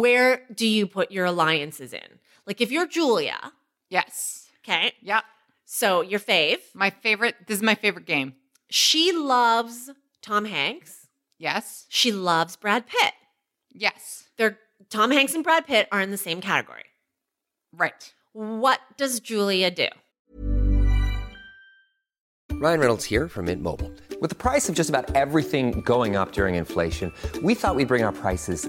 where do you put your alliances in? Like if you're Julia, Yes. okay, Yeah. so your fave, My favorite. This is my favorite game. she loves Tom Hanks. Yes. She loves Brad Pitt. Yes. They're Tom Hanks and Brad Pitt are in the same category. Right. What does Julia do? Ryan Reynolds here from Mint Mobile. With the price of just about everything going up during inflation, we thought we'd bring our prices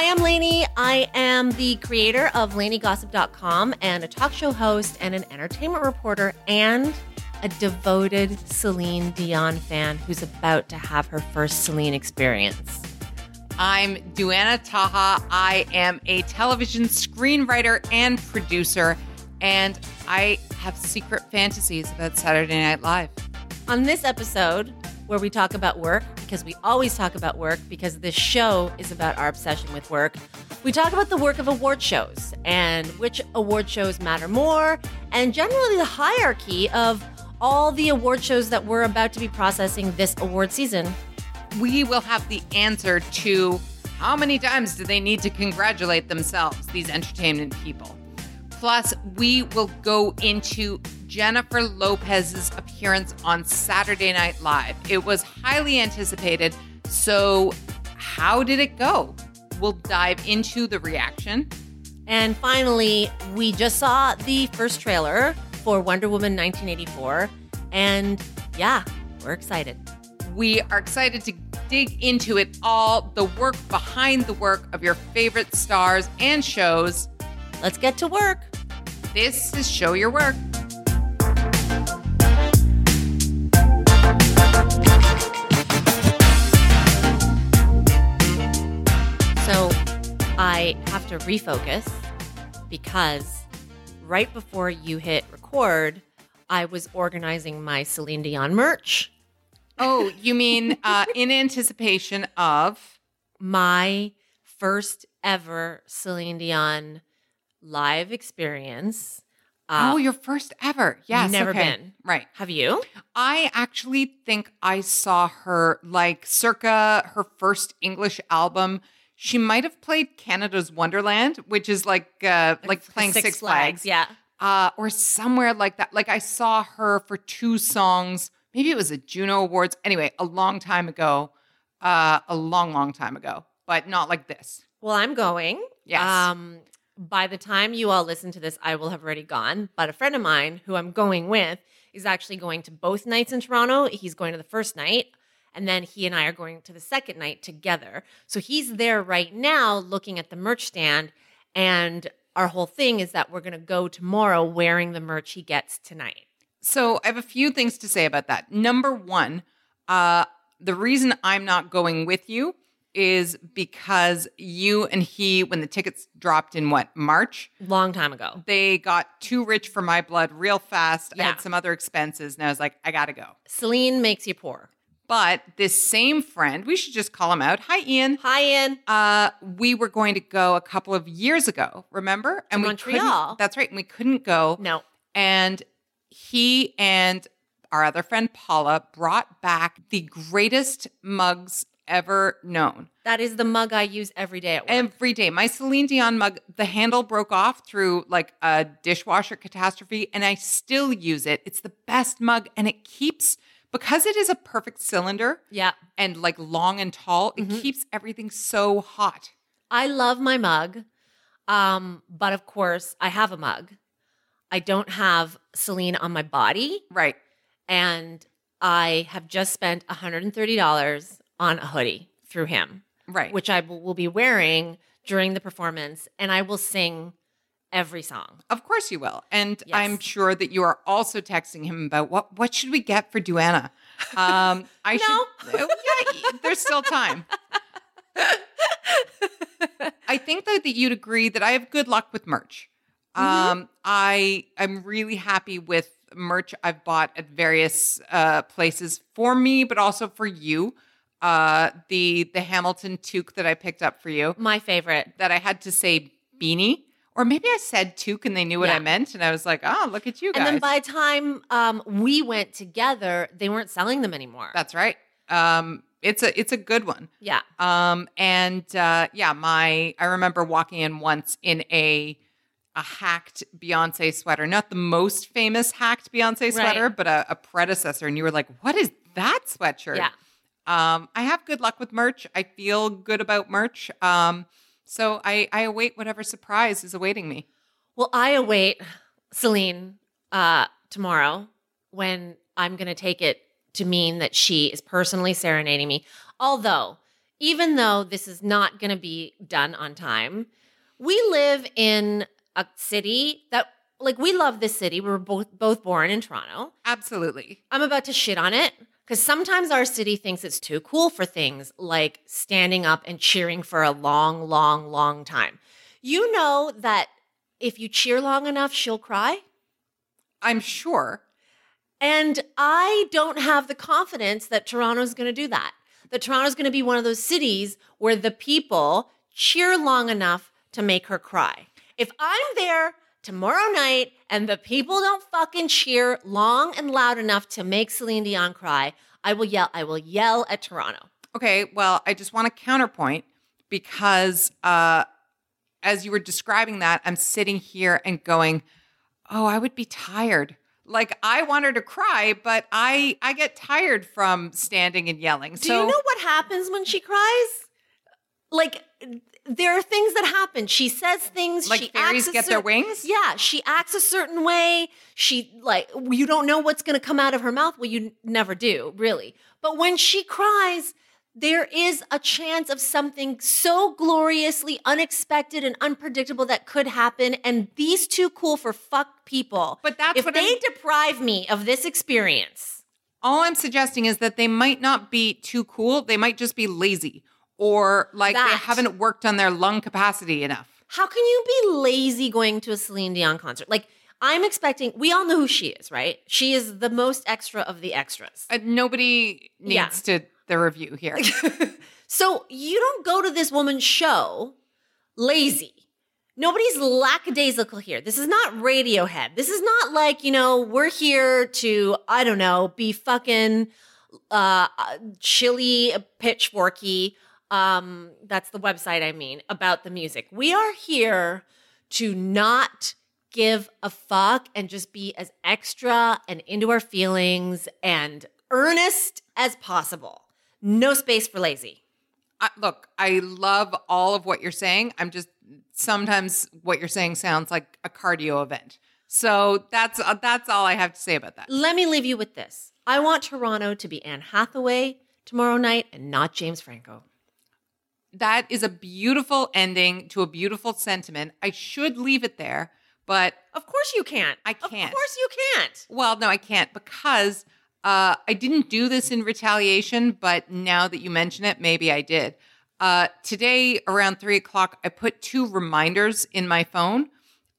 Hi, I'm Lainey. I am the creator of LaineyGossip.com and a talk show host and an entertainment reporter and a devoted Celine Dion fan who's about to have her first Celine experience. I'm Duana Taha. I am a television screenwriter and producer, and I have secret fantasies about Saturday Night Live. On this episode, where we talk about work, because we always talk about work, because this show is about our obsession with work, we talk about the work of award shows and which award shows matter more, and generally the hierarchy of all the award shows that we're about to be processing this award season. We will have the answer to how many times do they need to congratulate themselves, these entertainment people. Plus, we will go into Jennifer Lopez's appearance on Saturday Night Live. It was highly anticipated. So, how did it go? We'll dive into the reaction. And finally, we just saw the first trailer for Wonder Woman 1984. And yeah, we're excited. We are excited to dig into it all the work behind the work of your favorite stars and shows. Let's get to work. This is Show Your Work. I have to refocus because right before you hit record, I was organizing my Celine Dion merch. Oh, you mean uh, in anticipation of? My first ever Celine Dion live experience. Uh, oh, your first ever. Yes. never okay. been. Right. have you? I actually think I saw her like circa her first English album. She might have played Canada's Wonderland, which is like uh, like, playing Six, Flags. Yeah. uh, or somewhere like that. Like I saw her for two songs. Maybe it was a Juno Awards. Anyway, a long time ago, uh, a long, long time ago, but not like this. Well, I'm going. Yes. Um, by the time you all listen to this, I will have already gone. But a friend of mine who I'm going with is actually going to both nights in Toronto. He's going to the first night, and then he and I are going to the second night together. So he's there right now looking at the merch stand. And our whole thing is that we're going to go tomorrow wearing the merch he gets tonight. So I have a few things to say about that. Number one, uh, the reason I'm not going with you is because you and he, when the tickets dropped in what, March, Long time ago. they got too rich for my blood real fast. I had some other expenses, and I was like, I gotta go. Celine makes you poor. But this same friend, we should just call him out. Hi, Ian. Hi, Ian. Uh, we were going to go a couple of years ago, remember? And we Montreal. couldn't- That's right. And we couldn't go. No. And he and our other friend Paula brought back the greatest mugs ever known. That is the mug I use every day at work. Every day. My Celine Dion mug, the handle broke off through like a dishwasher catastrophe, and I still use it. It's the best mug, and it keeps, because it is a perfect cylinder yeah. and like long and tall, it keeps everything so hot. I love my mug. Um, but of course, I have a mug. I don't have Celine on my body, Right. and I have just spent $130 on a hoodie through him, Right. which I will be wearing during the performance, and I will sing every song. Of course you will. And Yes. I'm sure that you are also texting him about what what should we get for Duana? Um I should Oh, yeah, there's still time. I think though that you'd agree that I have good luck with merch. Mm-hmm. Um, I I'm really happy with merch I've bought at various uh, places for me, but also for you. Uh, the the Hamilton toque that I picked up for you My favorite. that I had to say beanie, or maybe I said toque and they knew what Yeah. I meant, and I was like, oh, look at you guys. And then by the time um, we went together, they weren't selling them anymore. That's right. Um, it's a it's a good one. yeah. Um, and uh, yeah, my I remember walking in once in a a hacked Beyonce sweater, not the most famous hacked Beyonce sweater, but a, a predecessor, and you were like, "What is that sweatshirt?" Yeah. Um, I have good luck with merch. I feel good about merch. Um, so I I await whatever surprise is awaiting me. Well, I await Celine uh, tomorrow when I'm going to take it to mean that she is personally serenading me. Although, even though this is not going to be done on time, we live in a city that, like, we love this city. We were both both born in Toronto. Absolutely. I'm about to shit on it because sometimes our city thinks it's too cool for things like standing up and cheering for a long, long, long time. You know that if you cheer long enough, she'll cry. I'm sure. And I don't have the confidence that Toronto's going to do that. That Toronto's going to be one of those cities where the people cheer long enough to make her cry. If I'm there tomorrow night and the people don't fucking cheer long and loud enough to make Celine Dion cry, I will yell. I will yell at Toronto. Okay, well, I just want to counterpoint because uh, as you were describing that, I'm sitting here and going, "Oh, I would be tired." Like I want her to cry, but I I get tired from standing and yelling. Do so you know what happens when she cries? Like there are things that happen. She says things. like she fairies acts get their wings? Yeah, she acts a certain way. She like you don't know what's going to come out of her mouth. Well, you never do, really. But when she cries, there is a chance of something so gloriously unexpected and unpredictable that could happen. And these two cool for fuck people. But that's if what they I'm- deprive me of this experience. All I'm suggesting is that they might not be too cool. They might just be lazy or like they haven't worked on their lung capacity enough. How can you be lazy going to a Celine Dion concert? Like, I'm expecting, we all know who she is, right? She is the most extra of the extras. Uh, nobody needs Yeah. to the review here. So you don't go to this woman's show lazy. Nobody's lackadaisical here. This is not Radiohead. This is not like, you know, we're here to, I don't know, be fucking uh chilly pitchforky. Um, that's the website I mean, about the music. We are here to not give a fuck and just be as extra and into our feelings and earnest as possible. No space for lazy. I, look, I love all of what you're saying. I'm just sometimes what you're saying sounds like a cardio event. So that's uh, that's all I have to say about that. Let me leave you with this. I want Toronto to be Anne Hathaway tomorrow night and not James Franco. That is a beautiful ending to a beautiful sentiment. I should leave it there, but Of course you can't. I can't. Of course you can't. well, no, I can't because uh, I didn't do this in retaliation. But now that you mention it, maybe I did. Uh, today around three o'clock, I put two reminders in my phone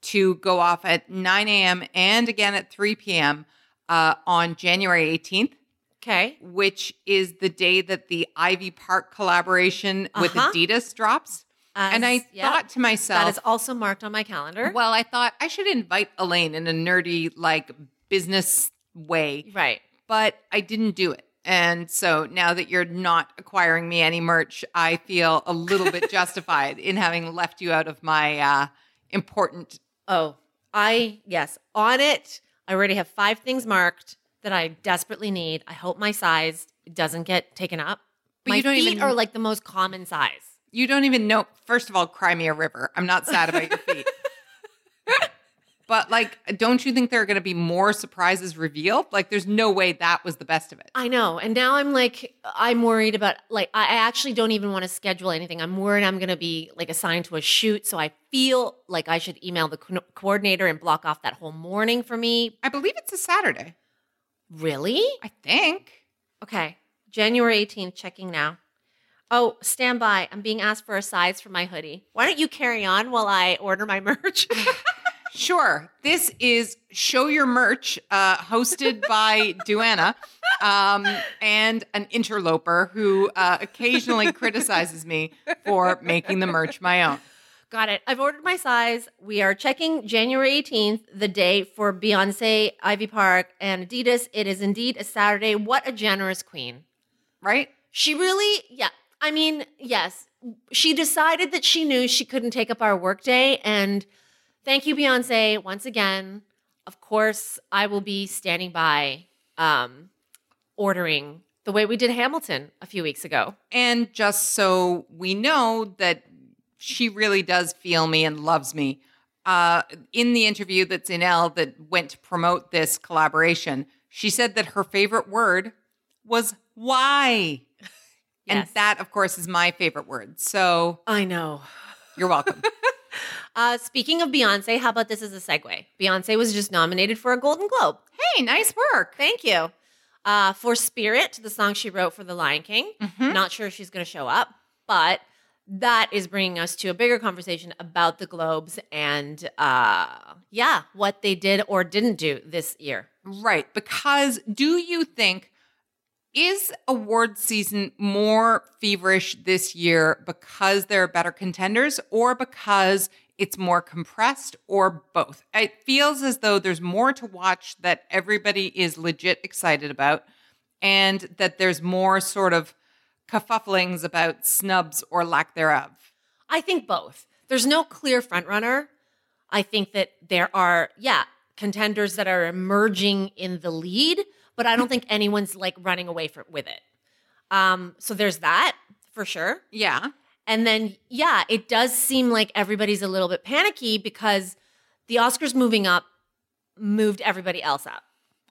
to go off at 9 a.m. and again at 3 p.m. Uh, on January 18th. Okay. which is the day that the Ivy Park collaboration with Uh-huh. Adidas drops. and I As- yeah. thought to myself, That is also marked on my calendar. well, I thought I should invite Lainey in a nerdy, like business way, Right. but I didn't do it. And so now that you're not acquiring me any merch, I feel a little bit justified in having left you out of my uh, important. Oh, I, yes, on it. I already have five things marked that I desperately need. I hope my size doesn't get taken up. But my you don't feet even- are like the most common size. You don't even know. First of all, cry me a river. I'm not sad about your feet. but like, don't you think there are going to be more surprises revealed? Like, there's no way that was the best of it. I know. And now I'm like, I'm worried about, like, I actually don't even want to schedule anything. I'm worried I'm going to be like assigned to a shoot. So I feel like I should email the co- coordinator and block off that whole morning for me. I believe it's a Saturday. Really? I think. Okay. January 18th, checking now. Oh, stand by. I'm being asked for a size for my hoodie. Why don't you carry on while I order my merch? Sure. This is Show Your Merch, uh, hosted by Duana um, and an interloper who uh, occasionally criticizes me for making the merch my own. Got it. I've ordered my size. We are checking January 18th, the day for Beyonce, Ivy Park, and Adidas. It is indeed a Saturday. What a generous queen. Right? She really, yeah. I mean, yes. She decided that she knew she couldn't take up our workday. And thank you, Beyonce, once again. Of course, I will be standing by um, ordering the way we did Hamilton a few weeks ago. And just so we know that she really does feel me and loves me, uh, in the interview that's in Elle that went to promote this collaboration, she said that her favorite word was why. And that, of course, is my favorite word. So I know. you're welcome. Uh, speaking of Beyonce, how about this as a segue? Beyonce was just nominated for a Golden Globe. hey, nice work. Thank you. Uh, for Spirit, the song she wrote for The Lion King. Mhm. Not sure if she's going to show up, but that is bringing us to a bigger conversation about the Globes and, uh, yeah, what they did or didn't do this year. Right. Because do you think is award season more feverish this year because there are better contenders or because it's more compressed or both? It feels as though there's more to watch that everybody is legit excited about and that there's more sort of kerfufflings about snubs or lack thereof. I think both. There's no clear frontrunner. I think that there are, yeah, contenders that are emerging in the lead, but I don't think anyone's like running away from, with it. Um, so there's that for sure. Yeah. And then, yeah, it does seem like everybody's a little bit panicky because the Oscars moving up moved everybody else up.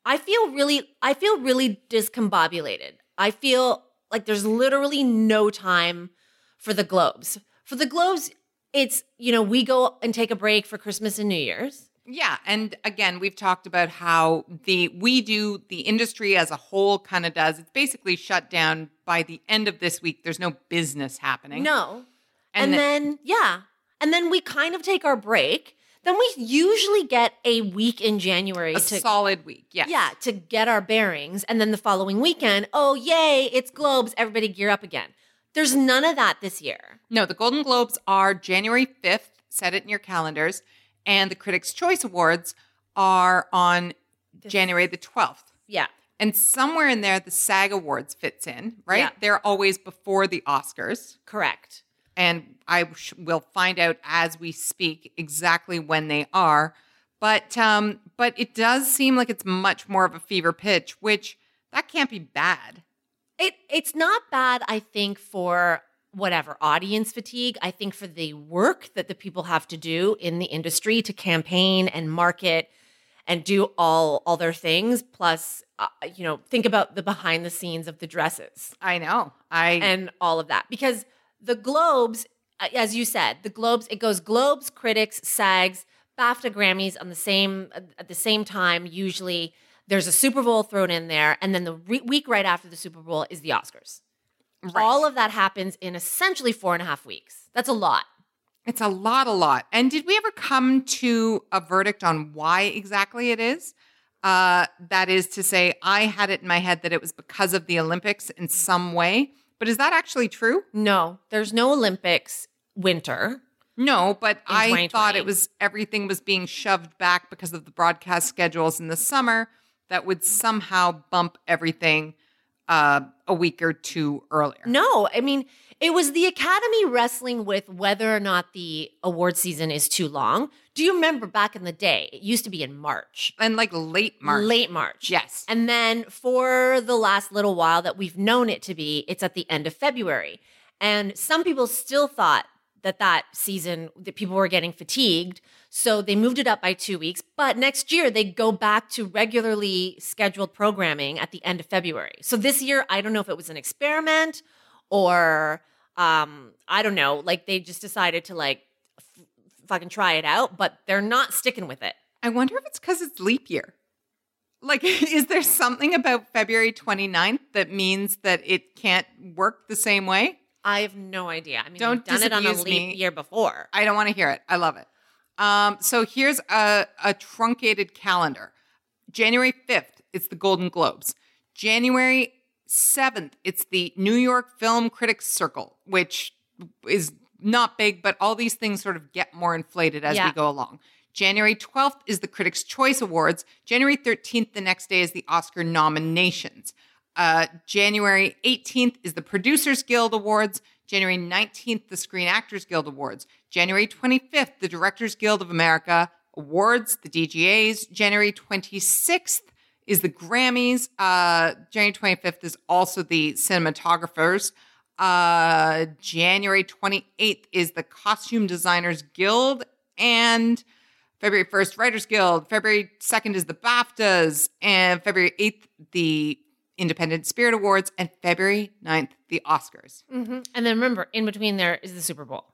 I feel really, I feel really discombobulated. I feel like there's literally no time for the Globes. For the Globes, it's, you know, we go and take a break for Christmas and New Year's. Yeah, and again, we've talked about how the we do the industry as a whole kind of does. It's basically shut down by the end of this week. There's no business happening. No. And And, the- then, yeah. And then we kind of take our break. Then we usually get a week in January a to solid week. Yes. Yeah, to get our bearings. And then the following weekend, oh, yay, it's Globes. Everybody gear up again. There's none of that this year. No, the Golden Globes are January 5th. Set it in your calendars. And the Critics' Choice Awards are on January the 12th. Yeah. And somewhere in there, the SAG Awards fits in, right? Yeah. They're always before the Oscars. Correct. And I sh- will find out as we speak exactly when they are. But um, but it does seem like it's much more of a fever pitch, which that can't be bad. It it's not bad, I think, for whatever audience fatigue. I think for the work that the people have to do in the industry to campaign and market and do all all their things. Plus, uh, you know, think about the behind the scenes of the dresses. I know. I and all of that because the globes uh, as you said the globes it goes globes critics sags bafta grammys on the same at the same time usually there's a super bowl thrown in there and then the re- week right after the super bowl is the oscars Right. all of that happens in essentially four and a half weeks that's a lot it's a lot, a lot. And did we ever come to a verdict on why exactly it is? Uh, that is to say, I had it in my head that it was because of the Olympics in some way. But is that actually true? no there's no olympics winter No, but I thought it was everything was being shoved back because of the broadcast schedules in the summer that would somehow bump everything uh, a week or two earlier. No, I mean, it was the Academy wrestling with whether or not the award season is too long. Do you remember back in the day? It used to be in March, And like late March. late March. Yes. And then for the last little while that we've known it to be, it's at the end of February. And some people still thought that that season that people were getting fatigued, so they moved it up by 2 weeks, but next year they go back to regularly scheduled programming at the end of February. So this year I don't know if it was an experiment or um I don't know, like they just decided to like f- fucking try it out, but they're not sticking with it. I wonder if it's because it's leap year. Like, is there something about February 29th that means that it can't work the same way? I have no idea. I mean, Don't we've done it on a leap me. year before. I don't want to hear it. I love it. Um, so here's a, a truncated calendar. January 5th, it's the Golden Globes. January 7th, it's the New York Film Critics Circle, which is not big, but all these things sort of get more inflated as Yeah. we go along. January 12th is the Critics' Choice Awards. January 13th, the next day, is the Oscar nominations. Uh, January 18th is the Producers Guild Awards. January 19th, the Screen Actors Guild Awards. January 25th, the Directors Guild of America Awards, the DGAs. January 26th is the Grammys. Uh, January 25th is also the cinematographers. Uh, January 28th is the Costume Designers Guild. And February 1st, Writers Guild. February 2nd is the BAFTAs. And February 8th, the Independent Spirit Awards. And February 9th, the Oscars. Mhm. And then remember, in between there is the Super Bowl,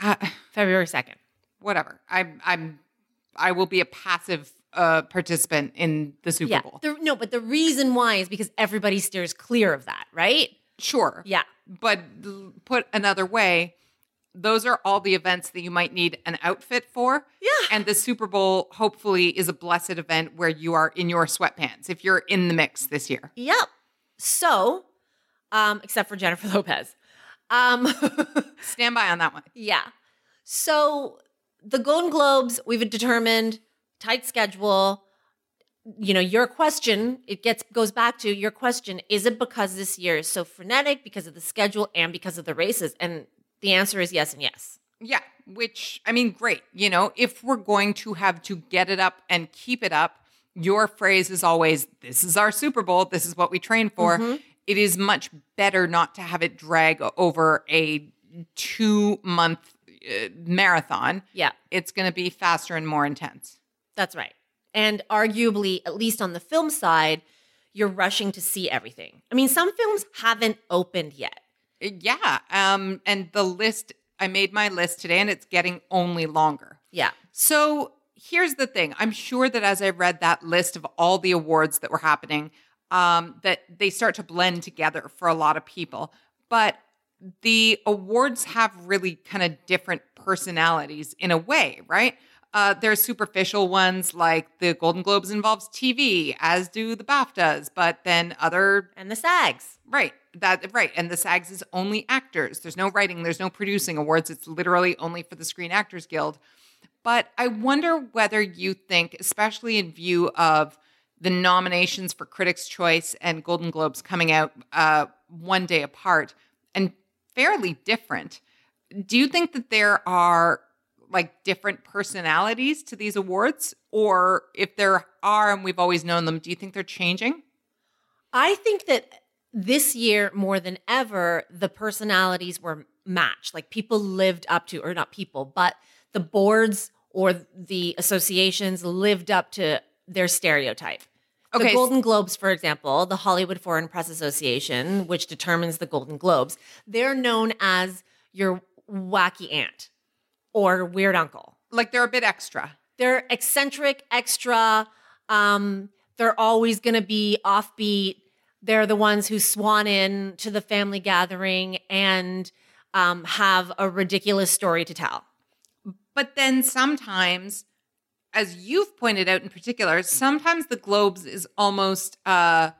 Uh, February 2nd. whatever. I'm, I'm, I will be a passive uh, participant in the Super yeah. Bowl. The, no, but the reason why is because everybody steers clear of that, right? Sure. Yeah. But put another way, those are all the events that you might need an outfit for. Yeah. And the Super Bowl hopefully is a blessed event where you are in your sweatpants if you're in the mix this year. Yep. So, um, except for Jennifer Lopez. Um, Stand by on that one. yeah. So the Golden Globes, we've determined tight schedule. You know, your question, it gets goes back to your question, is it because this year is so frenetic because of the schedule and because of the races? And the answer is yes and yes. Yeah, which I mean, great. You know, if we're going to have to get it up and keep it up, your phrase is always, This is our Super Bowl. This is what we train for. It is much better not to have it drag over a two month uh, marathon. Yeah. It's going to be faster and more intense. That's right. And arguably, at least on the film side, you're rushing to see everything. I mean, some films haven't opened yet. Yeah. Um, and the list, I made my list today and it's getting only longer. Yeah. So here's the thing. I'm sure that as I read that list of all the awards that were happening, um, that they start to blend together for a lot of people. But the awards have really kind of different personalities in a way, right? Uh, there's superficial ones like the Golden Globes involves TV, as do the BAFTAs, but then other And the SAGs. Right. That right. And the SAGs is only actors. There's no writing, there's no producing awards. It's literally only for the Screen Actors Guild. But I wonder whether you think, especially in view of the nominations for Critics' Choice and Golden Globes coming out uh, one day apart and fairly different, do you think that there are like different personalities to these awards? Or if there are and we've always known them, do you think they're changing? I think that this year, more than ever, the personalities were matched. Like people lived up to, or not people, but the boards or the associations lived up to their stereotype. Okay, The Golden Globes, for example, the Hollywood Foreign Press Association, which determines the Golden Globes, they're known as your wacky aunt or weird uncle. Like they're a bit extra. They're eccentric, extra. Um, they're always going to be offbeat. They're the ones who swan in to the family gathering and um, have a ridiculous story to tell. But then sometimes, as you've pointed out in particular, sometimes the Globes is almost uh,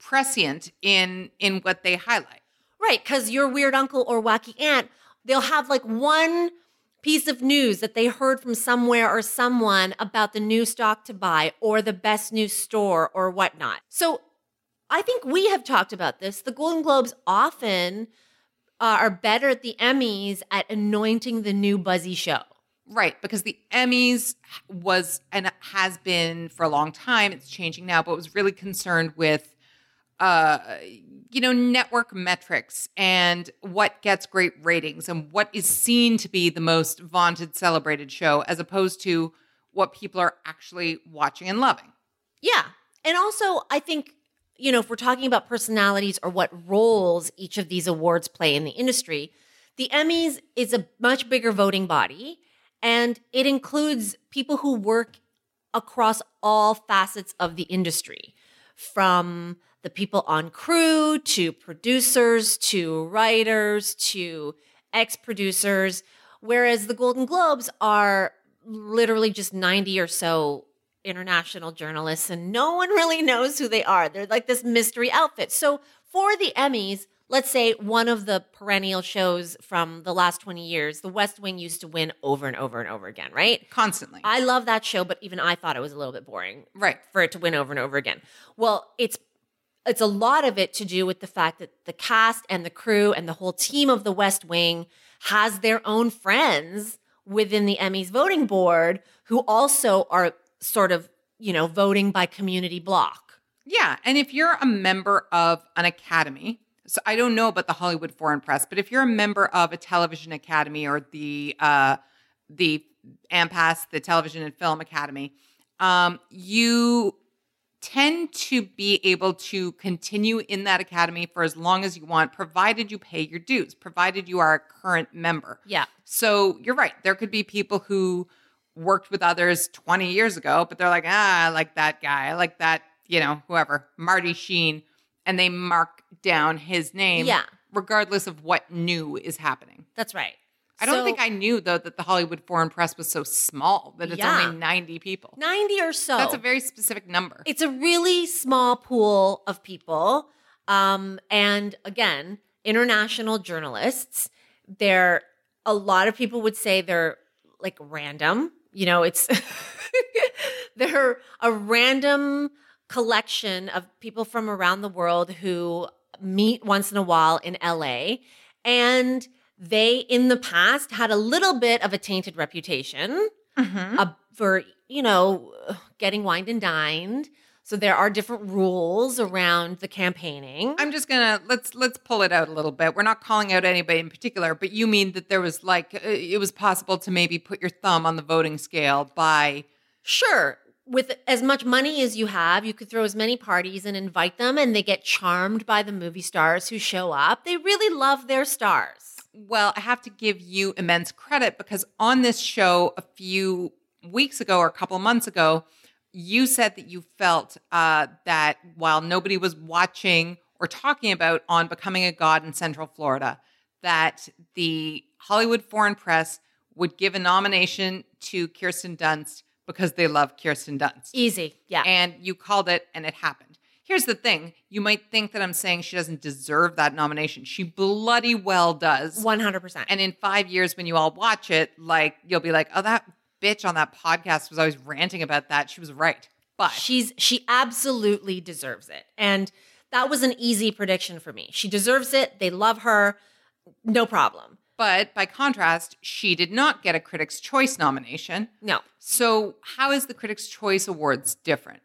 prescient in in what they highlight. Right, because your weird uncle or wacky aunt, they'll have like one piece of news that they heard from somewhere or someone about the new stock to buy or the best new store or whatnot. So I think we have talked about this. The Golden Globes often uh, are better at the Emmys at anointing the new buzzy show. Right, because the Emmys was and has been for a long time. It's changing now, but was really concerned with, uh, you know, network metrics and what gets great ratings and what is seen to be the most vaunted, celebrated show, as opposed to what people are actually watching and loving. Yeah. And also, I think, you know, if we're talking about personalities or what roles each of these awards play in the industry, the Emmys is a much bigger voting body and it includes people who work across all facets of the industry from the people on crew to producers to writers to ex producers, whereas the Golden Globes are literally just 90 or so international journalists and no one really knows who they are. They're like this mystery outfit. So for the Emmys, let's say one of the perennial shows from the last 20 years, The West Wing used to win over and over and over again, right? Constantly. I love that show, but even I thought it was a little bit boring right. for it to win over and over again. Well, it's it's a lot of it to do with the fact that the cast and the crew and the whole team of the West Wing has their own friends within the Emmys voting board who also are sort of, you know, voting by community block. Yeah. And if you're a member of an academy, so I don't know about the Hollywood Foreign Press, but if you're a member of a television academy or the uh, the AMPAS, the Television and Film Academy, um, you tend to be able to continue in that academy for as long as you want, provided you pay your dues, provided you are a current member. Yeah. So you're right. There could be people who worked with others 20 years ago, but they're like, ah, I like that guy. I like that, you know, whoever, Marty Sheen. And they mark down his name, Yeah. regardless of what new is happening. That's right. I don't So- think I knew, though, that the Hollywood Foreign Press was so small that it's Yeah. only 90 people. 90 or so. That's a very specific number. It's a really small pool of people. Um, and again, international journalists. They're a lot of people would say they're like random. You know, it's they're a random collection of people from around the world who meet once in a while in LA. And they, in the past, had a little bit of a tainted reputation Mhm. uh, for you know getting wined and dined. So there are different rules around the campaigning. I'm just gonna let's let's pull it out a little bit. We're not calling out anybody in particular, but you mean that there was like uh, it was possible to maybe put your thumb on the voting scale by sure, with as much money as you have, you could throw as many parties and invite them, and they get charmed by the movie stars who show up. They really love their stars. Well, I have to give you immense credit because on this show a few weeks ago or a couple of months ago, you said that you felt uh, that while nobody was watching or talking about on Becoming a God in Central Florida, that the Hollywood Foreign Press would give a nomination to Kirsten Dunst because they love Kirsten Dunst. Easy, yeah. And you called it and it happened. Here's the thing you might think that I'm saying she doesn't deserve that nomination. She bloody well does. One hundred percent. And in five years, when you all watch it, like you'll be like, oh, that bitch on that podcast was always ranting about that. She was right. But She's she absolutely deserves it. And that was an easy prediction for me. She deserves it. They love her. No problem. but by contrast, she did not get a Critics' Choice nomination. No. So how is the Critics' Choice Awards different?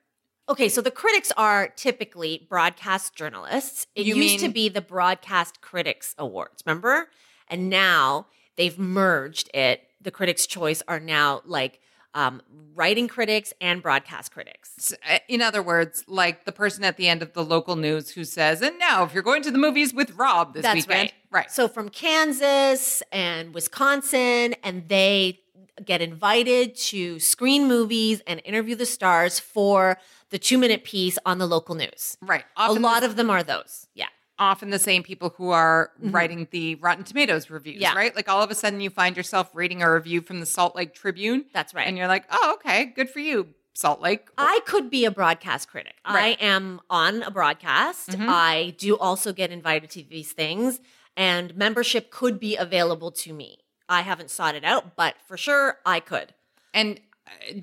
Okay, so the critics are typically broadcast journalists. It You used to be the Broadcast Critics Awards, remember? And now they've merged it. The Critics' Choice are now like um, writing critics and broadcast critics. Uh, In other words, like the person at the end of the local news who says, and now if you're going to the movies with Rob this That's weekend. right. Right. So from Kansas and Wisconsin, and they get invited to screen movies and interview the stars for the two minute piece on the local news. right. A lot the, of them are those. Yeah. often the same people who are writing the Rotten Tomatoes reviews, Yeah. right? Like all of a sudden you find yourself reading a review from the Salt Lake Tribune. That's right. And you're like, oh, okay, good for you, Salt Lake. I could be a broadcast critic. Right. I am on a broadcast. Mhm. I do also get invited to these things, and membership could be available to me. I haven't sought it out, but for sure I could. And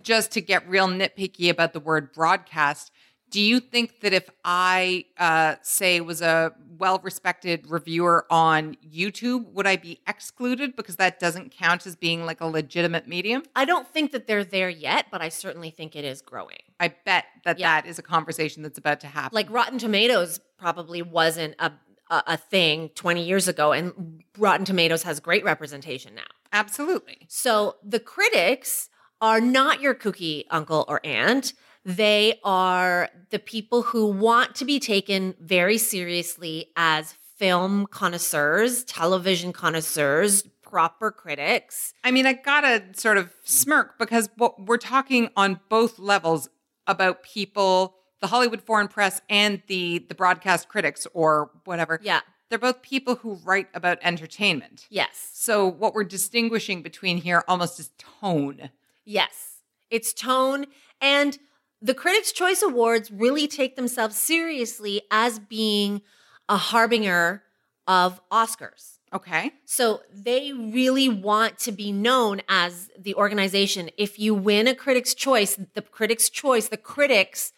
just to get real nitpicky about the word broadcast, do you think that if I uh, say was a well-respected reviewer on YouTube, would I be excluded because that doesn't count as being like a legitimate medium? I don't think that they're there yet, but I certainly think it is growing. I bet that Yeah. that is a conversation that's about to happen. Like Rotten Tomatoes probably wasn't a a, a thing 20 years ago, and Rotten Tomatoes has great representation now. absolutely. So the critics are not your kooky uncle or aunt. They are the people who want to be taken very seriously as film connoisseurs, television connoisseurs, proper critics. I mean, I gotta sort of smirk because what we're talking on both levels about people the Hollywood Foreign Press and the the broadcast critics or whatever. Yeah. They're both people who write about entertainment. Yes. So what we're distinguishing between here almost is tone. Yes. It's tone. And the Critics' Choice Awards really take themselves seriously as being a harbinger of Oscars. Okay. So they really want to be known as the organization. If you win a Critics' Choice, the Critics' Choice, the critics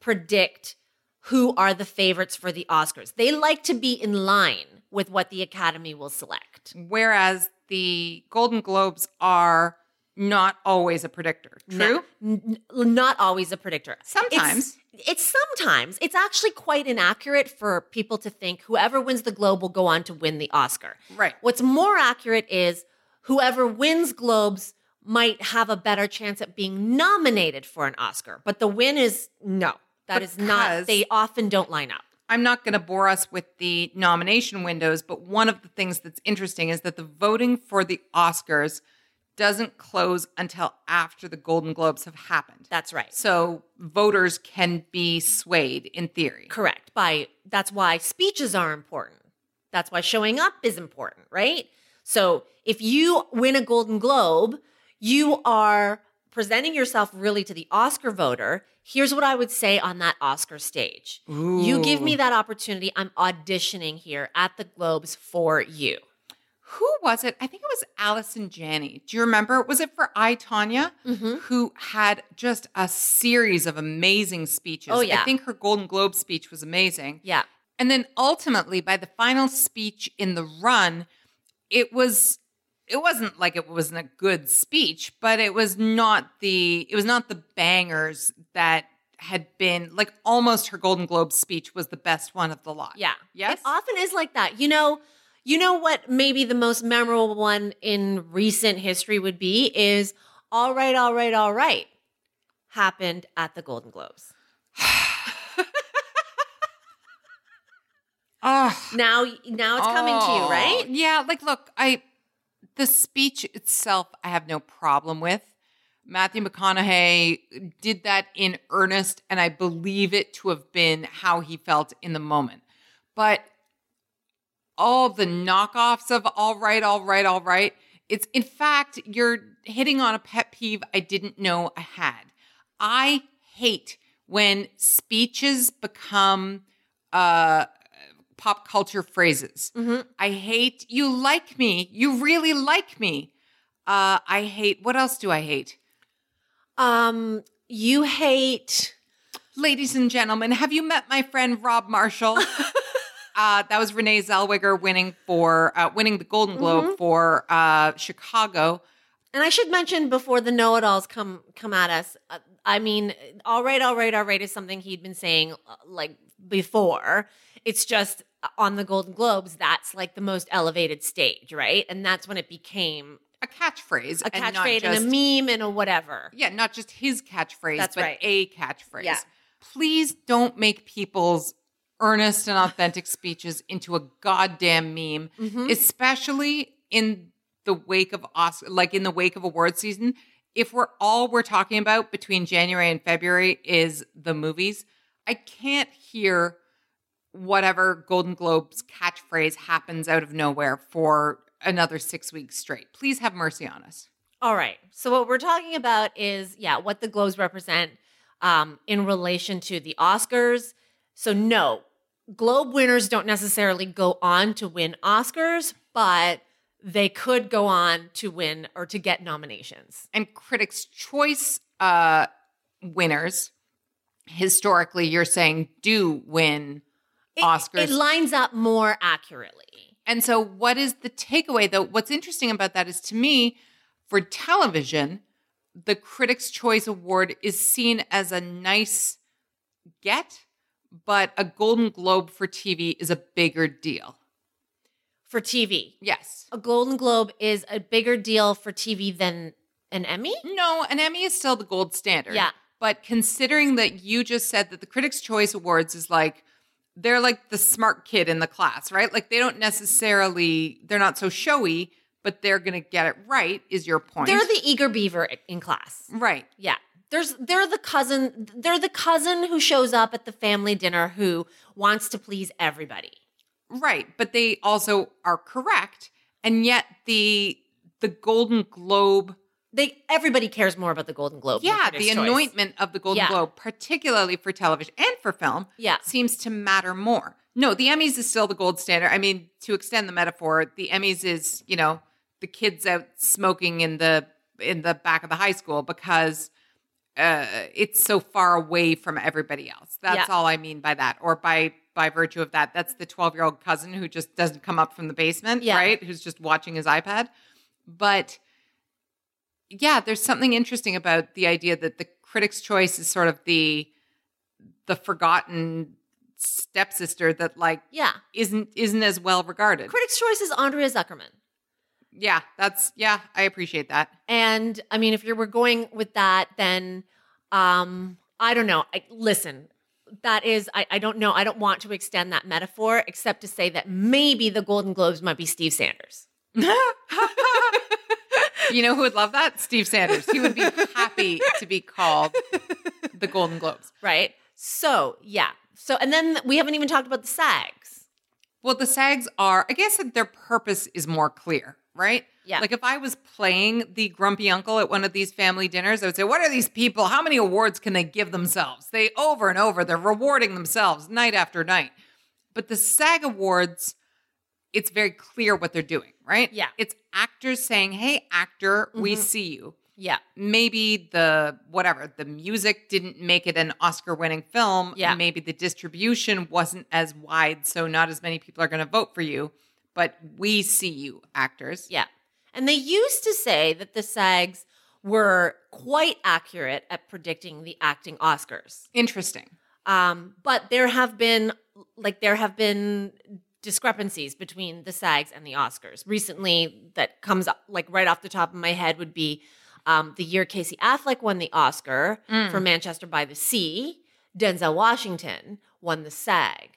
predict who are the favorites for the Oscars. They like to be in line with what the Academy will select. Whereas the Golden Globes are not always a predictor. True? No, n- not always a predictor. Sometimes. It's, it's sometimes. It's actually quite inaccurate for people to think whoever wins the Globe will go on to win the Oscar. Right. What's more accurate is whoever wins Globes might have a better chance at being nominated for an Oscar. But the win is no. That is Because- not they often don't line up. I'm not going to bore us with the nomination windows, but one of the things that's interesting is that the voting for the Oscars doesn't close until after the Golden Globes have happened. That's right. So voters can be swayed in theory. Correct. By that's why speeches are important. That's why showing up is important, right? So if you win a Golden Globe, you are presenting yourself really to the Oscar voter. Here's what I would say on that Oscar stage. You give me that opportunity. I'm auditioning here at the Globes for you. Who was it? I think it was Allison Janney. Do you remember? Was it for I, Tonya, Mm-hmm. who had just a series of amazing speeches? Oh, yeah. I think her Golden Globe speech was amazing. Yeah. And then ultimately, by the final speech in the run, it was it wasn't like it wasn't a good speech, but it was not the it was not the bangers that had been like almost her Golden Globe speech was the best one of the lot. Yeah. Yes. It often is like that. You know, you know what maybe the most memorable one in recent history would be is all right, all right, all right happened at the Golden Globes. Oh, Now now it's coming to you, oh. right? Yeah, like look, I the speech itself I have no problem with. Matthew McConaughey did that in earnest, and I believe it to have been how he felt in the moment. But all the knockoffs of all right, all right, all right, it's in fact, you're hitting on a pet peeve I didn't know I had. I hate when speeches become uh pop culture phrases. I hate you like me. You really like me. Uh I hate what else do I hate? Um you hate Ladies and gentlemen, have you met my friend Rob Marshall? uh, that was Renee Zellweger winning for uh, winning the Golden Globe for uh, Chicago. and I should mention before the know-it-alls come come at us. Uh, I mean, all right, all right, all right is something he'd been saying uh, like before. It's just uh, on the Golden Globes that's like the most elevated stage, right? And that's when it became A catchphrase, a catchphrase just- and a meme and a whatever. Yeah, not just his catchphrase, That's but right. a catchphrase. Yeah. Please don't make people's earnest and authentic speeches into a goddamn meme, Mm-hmm. especially in the wake of Oscar, like in the wake of award season. If we're all we're talking about between January and February is the movies, I can't hear whatever Golden Globes catchphrase happens out of nowhere for another six weeks straight. Please have mercy on us. All right. So what we're talking about is yeah, what the globes represent um, in relation to the Oscars. So no, globe winners don't necessarily go on to win Oscars, but they could go on to win or to get nominations. and critics choice uh winners historically you're saying do win It- oscars It lines up more accurately. and so what is the takeaway though what's interesting about that is to me for television the critics choice award is seen as a nice get but a golden globe for tv is a bigger deal For TV, yes a Golden Globe is a bigger deal for TV than an Emmy. No, an Emmy is still the gold standard. Yeah. But considering that you just said that the Critics' Choice Awards is like, they're like the smart kid in the class, right? Like they don't necessarily, they're not so showy, but they're going to get it right, is your point. They're the eager beaver in class. right. Yeah. There's they're the cousin they're the cousin who shows up at the family dinner who wants to please everybody. Right, but they also are correct. And yet the the Golden Globe They everybody cares more about the Golden Globe. Yeah, the anointment of the Golden Yeah. Globe, particularly for television and for film, Yeah. seems to matter more. No, the Emmys is still the gold standard. I mean, to extend the metaphor, the Emmys is, you know, the kids out smoking in the in the back of the high school because uh, it's so far away from everybody else. That's Yeah. all I mean by that. Or by by virtue of that, that's the 12-year-old cousin who just doesn't come up from the basement, Yeah. right? Who's just watching his iPad. But yeah, there's something interesting about the idea that the critic's choice is sort of the the forgotten stepsister that like Yeah. isn't isn't as well regarded. Critics' Choice is Andrea Zuckerman. Yeah, that's yeah, I appreciate that. And I mean, if you were going with that, then um, I don't know. I, listen, that is, I, I don't know. I don't want to extend that metaphor except to say that maybe the Golden Globes might be Steve Sanders. You know who would love that? Steve Sanders. He would be happy to be called the Golden Globes. Right. So, yeah. So, and then we haven't even talked about the SAGs. Well, the SAGs are, I guess that their purpose is more clear, right? Yeah. Like if I was playing the grumpy uncle at one of these family dinners, I would say, What are these people? How many awards can they give themselves? They over and over, they're rewarding themselves night after night. But the SAG Awards, it's very clear what they're doing, right? Yeah. It's actors saying, Hey, actor, we Mhm. see you. Yeah. Maybe the whatever, the music didn't make it an Oscar winning film. Yeah. Maybe the distribution wasn't as wide, so not as many people are going to vote for you. But we see you, actors. Yeah. And they used to say that the SAGs were quite accurate at predicting the acting Oscars. Interesting. Um, but there have been like there have been discrepancies between the SAGs and the Oscars. Recently, that comes up like right off the top of my head would be um, the year Casey Affleck won the Oscar for Manchester by the Sea. Denzel Washington won the SAG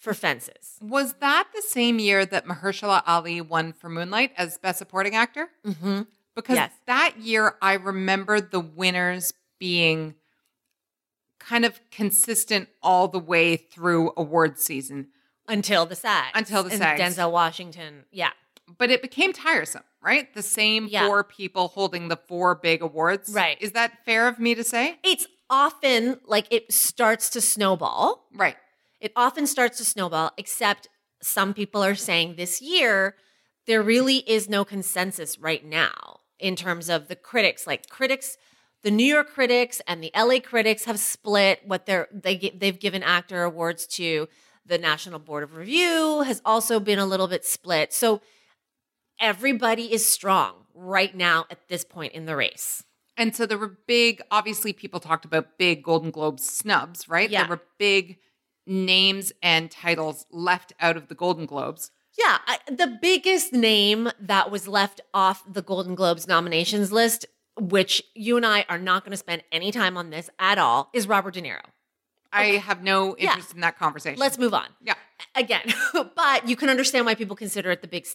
for Fences. Was that the same year that Mahershala Ali won for Moonlight as Best Supporting Actor? Mm-hmm. Because Yes. that year, I remember the winners being kind of consistent all the way through award season. Until the SAGs. Until the SAGs. Denzel Washington. Yeah. But it became tiresome, right? The same Yeah. four people holding the four big awards. Right. Is that fair of me to say? It's often like it starts to snowball. Right. It often starts to snowball, except some people are saying this year there really is no consensus right now in terms of the critics. Like critics, the New York critics and the LA critics have split what they're, they, they've given actor awards to. The National Board of Review has also been a little bit split. So everybody is strong right now at this point in the race. And so there were big, obviously, people talked about big Golden Globe snubs, right? Yeah. There were big names and titles left out of the Golden Globes. Yeah, I, the biggest name that was left off the Golden Globes nominations list, which you and I are not going to spend any time on this at all, is Robert De Niro. I have no Yeah. interest in that conversation. Let's move on. Yeah. Again, but you can understand why people consider it the big.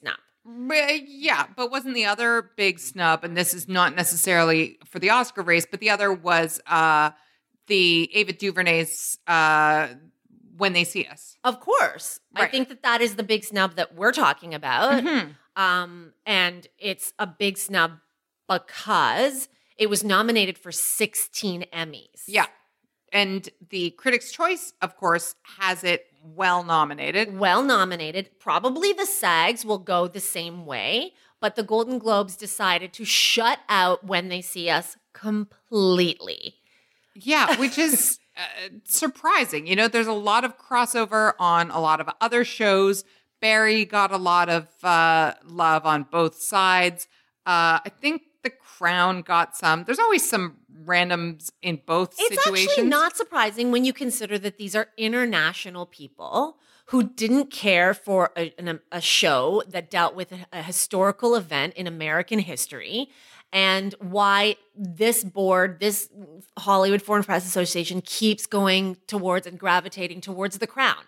But, yeah, but wasn't the other big snub, and this is not necessarily for the Oscar race, but the other was uh, the Ava DuVernay's uh, When They See Us. Of course. I think that that is the big snub that we're talking about. Mhm. Um, and it's a big snub because it was nominated for 16 Emmys. Yeah. And the Critics' Choice, of course, has it well nominated. well nominated. Probably the SAGs will go the same way, but the Golden Globes decided to shut out when they see us completely. Yeah, which is uh, surprising. You know, there's a lot of crossover on a lot of other shows. Barry got a lot of uh, love on both sides. Uh, I think The Crown got some. There's always some randoms in both It's situations. actually not surprising when you consider that these are international people who didn't care for a, an- a show that dealt with a, a historical event in American history and why this board, this Hollywood Foreign Press Association, keeps going towards and gravitating towards the crown.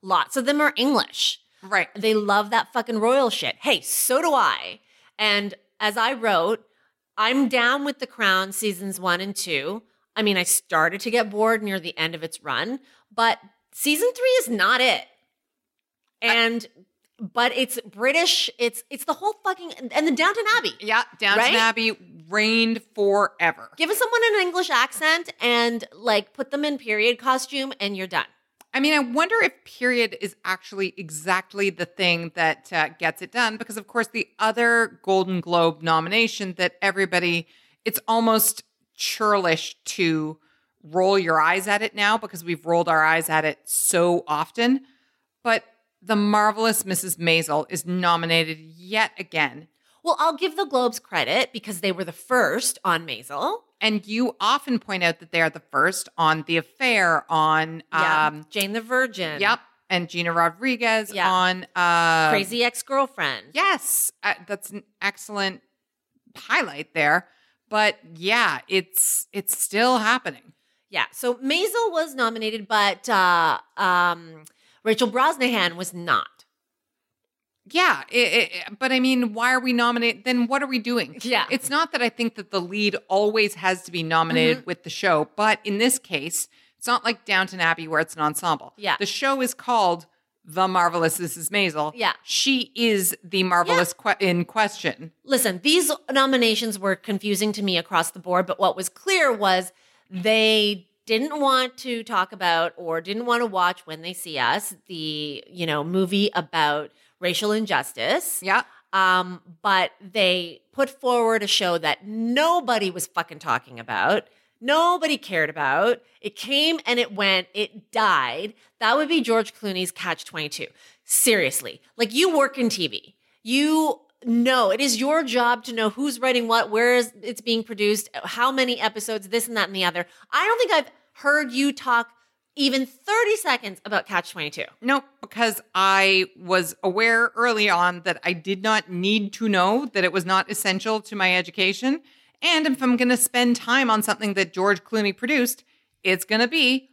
Lots of them are English. right. They love that fucking royal shit. Hey, so do I. And as I wrote, I'm down with The Crown seasons one and two. I mean, I started to get bored near the end of its run, but season three is not it. And but it's British. It's it's the whole fucking and the Downton Abbey. Yeah, Downton Right? Abbey reigned forever. Give us someone an English accent and like put them in period costume, and you're done. I mean, I wonder if period is actually exactly the thing that uh, gets it done because, of course, the other Golden Globe nomination that everybody, it's almost churlish to roll your eyes at it now because we've rolled our eyes at it so often. But the marvelous Mrs. Maisel is nominated yet again. Well, I'll give the Globes credit because they were the first on Maisel. And you often point out that they are the first on The Affair, on Yeah, um, Jane the Virgin. Yep. And Gina Rodriguez Yeah. on uh Crazy ex girlfriend. Yes, uh, that's an excellent highlight there. But yeah, it's it's still happening. Yeah. So Maisel was nominated, but uh, um, Rachel Brosnahan was not. Yeah, it, it- but I mean, why are we nominated? Then what are we doing? Yeah. it's not that I think that the lead always has to be nominated Mm-hmm. with the show, but in this case, it's not like Downton Abbey where it's an ensemble. Yeah. the show is called The Marvelous Mrs. Maisel. Yeah. she is the marvelous que- in question. Listen, these nominations were confusing to me across the board, but what was clear was they didn't want to talk about or didn't want to watch when they see us the you know movie about racial injustice. Yeah, Um, but they put forward a show that nobody was fucking talking about. Nobody cared about. It came and it went, it died. That would be George Clooney's Catch 22. Seriously. Like you work in TV. You know, it is your job to know who's writing what, where is it's being produced, how many episodes, this and that and the other. I don't think I've heard you talk even 30 seconds about Catch 22. No, because I was aware early on that I did not need to know that it was not essential to my education. And if I'm going to spend time on something that George Clooney produced, it's going to be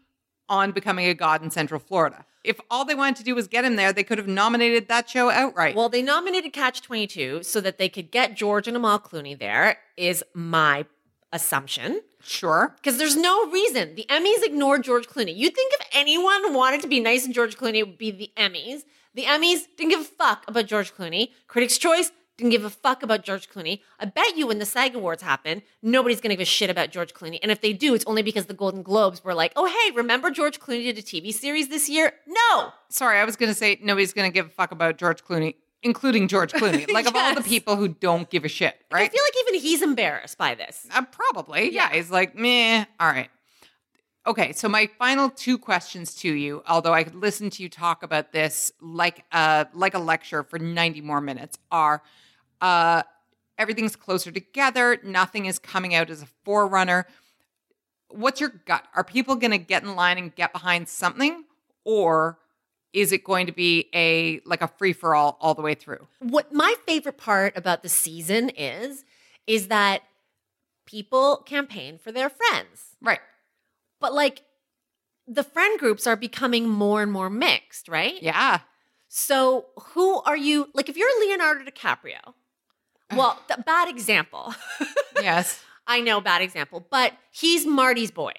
on becoming a god in Central Florida. If all they wanted to do was get him there, they could have nominated that show outright. Well, they nominated Catch 22 so that they could get George and Amal Clooney there, is my assumption. sure. Because there's no reason. The Emmys ignored George Clooney. You'd think if anyone wanted to be nice to George Clooney, it would be the Emmys. The Emmys didn't give a fuck about George Clooney. Critics' Choice didn't give a fuck about George Clooney. I bet you when the SAG Awards happen, nobody's gonna give a shit about George Clooney. And if they do, it's only because the Golden Globes were like, oh, hey, remember George Clooney did a TV series this year? No. Sorry, I was going to say nobody's going to give a fuck about George Clooney, including George Clooney. Like, of all the people who don't give a shit, right? I feel like even he's embarrassed by this. Uh, probably. Yeah. Yeah. He's like, meh. All right. Okay. So my final two questions to you, although I could listen to you talk about this like a like a lecture for 90 more minutes, are uh everything's closer together, nothing is coming out as a forerunner. What's your gut? Are people gonna get in line and get behind something? Or is it going to be a like a free for all all the way through? what my favorite part about the season is is that people campaign for their friends Right. but like the friend groups are becoming more and more mixed right Yeah. so who are you like if you're leonardo dicaprio well th- bad example yes. i know bad example but he's marty's boy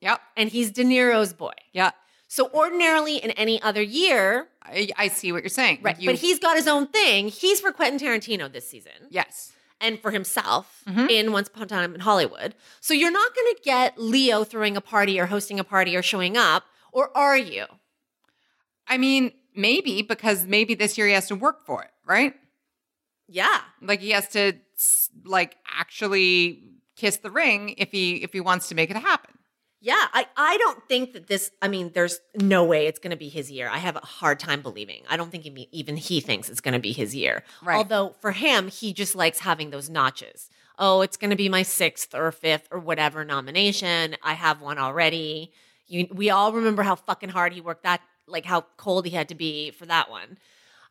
Yep. and he's de niro's boy Yeah. so ordinarily in any other year I, I see what you're saying. right You- but he's got his own thing he's for quentin tarantino this season yes. and for himself Mhm. in Once Upon a Time in Hollywood. So you're not going to get Leo throwing a party or hosting a party or showing up, or are you? I mean, maybe because maybe this year he has to work for it, right? Yeah. Like he has to like actually kiss the ring if he if he wants to make it happen. Yeah. I, I don't think that this, I mean, there's no way it's going to be his year. I have a hard time believing. I don't think even- even he thinks it's going to be his year. Right. Although for him, he just likes having those notches. Oh, it's going to be my sixth or fifth or whatever nomination. I have one already. You, we all remember how fucking hard he worked that, like how cold he had to be for that one.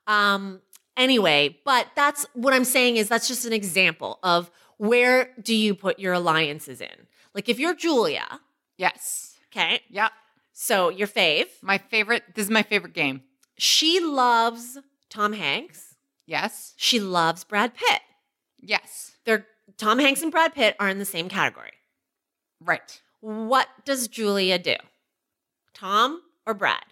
Um, anyway, but that's what I'm saying is that's just an example of where do you put your alliances in? Like if you're Julia, Yes. okay, Yeah. so your fave, My favorite this is my favorite game. she loves Tom Hanks. Yes. She loves Brad Pitt. Yes. They're Tom Hanks and Brad Pitt are in the same category. Right. What does Julia do? Tom or Brad?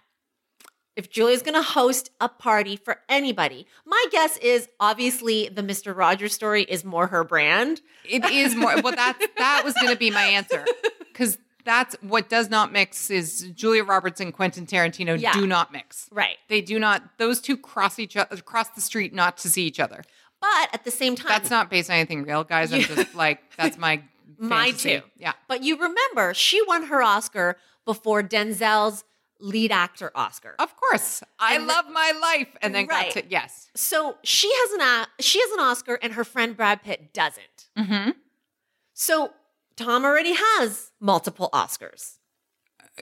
If Julia's going to host a party for anybody, my guess is obviously the Mr. Rogers story is more her brand. It is more. well, that that was going to be my answer because that's what does not mix is Julia Roberts and Quentin Tarantino Yeah. do not mix. Right. They do not. Those two cross each other, cross the street, not to see each other. But at the same time, That's not based on anything real, guys. I'm just like that's my My fantasy. too. Yeah. But you remember, she won her Oscar before Denzel's lead actor Oscar. Of course, I And- love my life, and then Right. got to yes. So she has an a- she has an Oscar, and her friend Brad Pitt doesn't. Mm-hmm. So Tom already has multiple Oscars.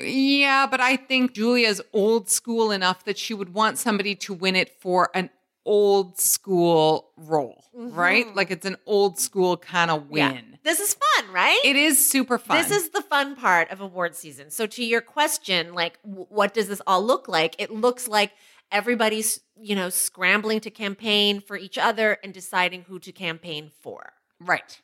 Yeah, but I think Julia's old school enough that she would want somebody to win it for an old school role, right? Like it's an old school kind of win. Mm-hmm. Yeah. This is fun, right? It is super fun. This is the fun part of award season. So to your question, like what does this all look like? It looks like everybody's, you know, scrambling to campaign for each other and deciding who to campaign for. right.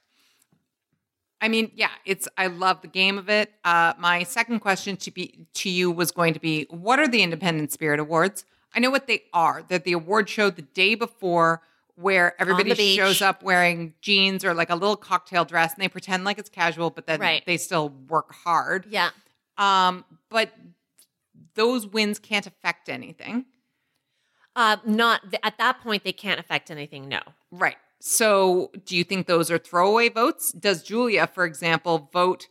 I mean, yeah, it's I love the game of it. Uh, my second question to be to you was going to be what are the Independent Spirit Awards? I know what they are. They're the award show the day before where everybody shows up wearing jeans or like a little cocktail dress and they pretend like it's casual, but then Right. they still work hard. Yeah. Um, but those wins can't affect anything. Uh, not at that point they can't affect anything. No. Right. So, do you think those are throwaway votes? Does Julia, for example, vote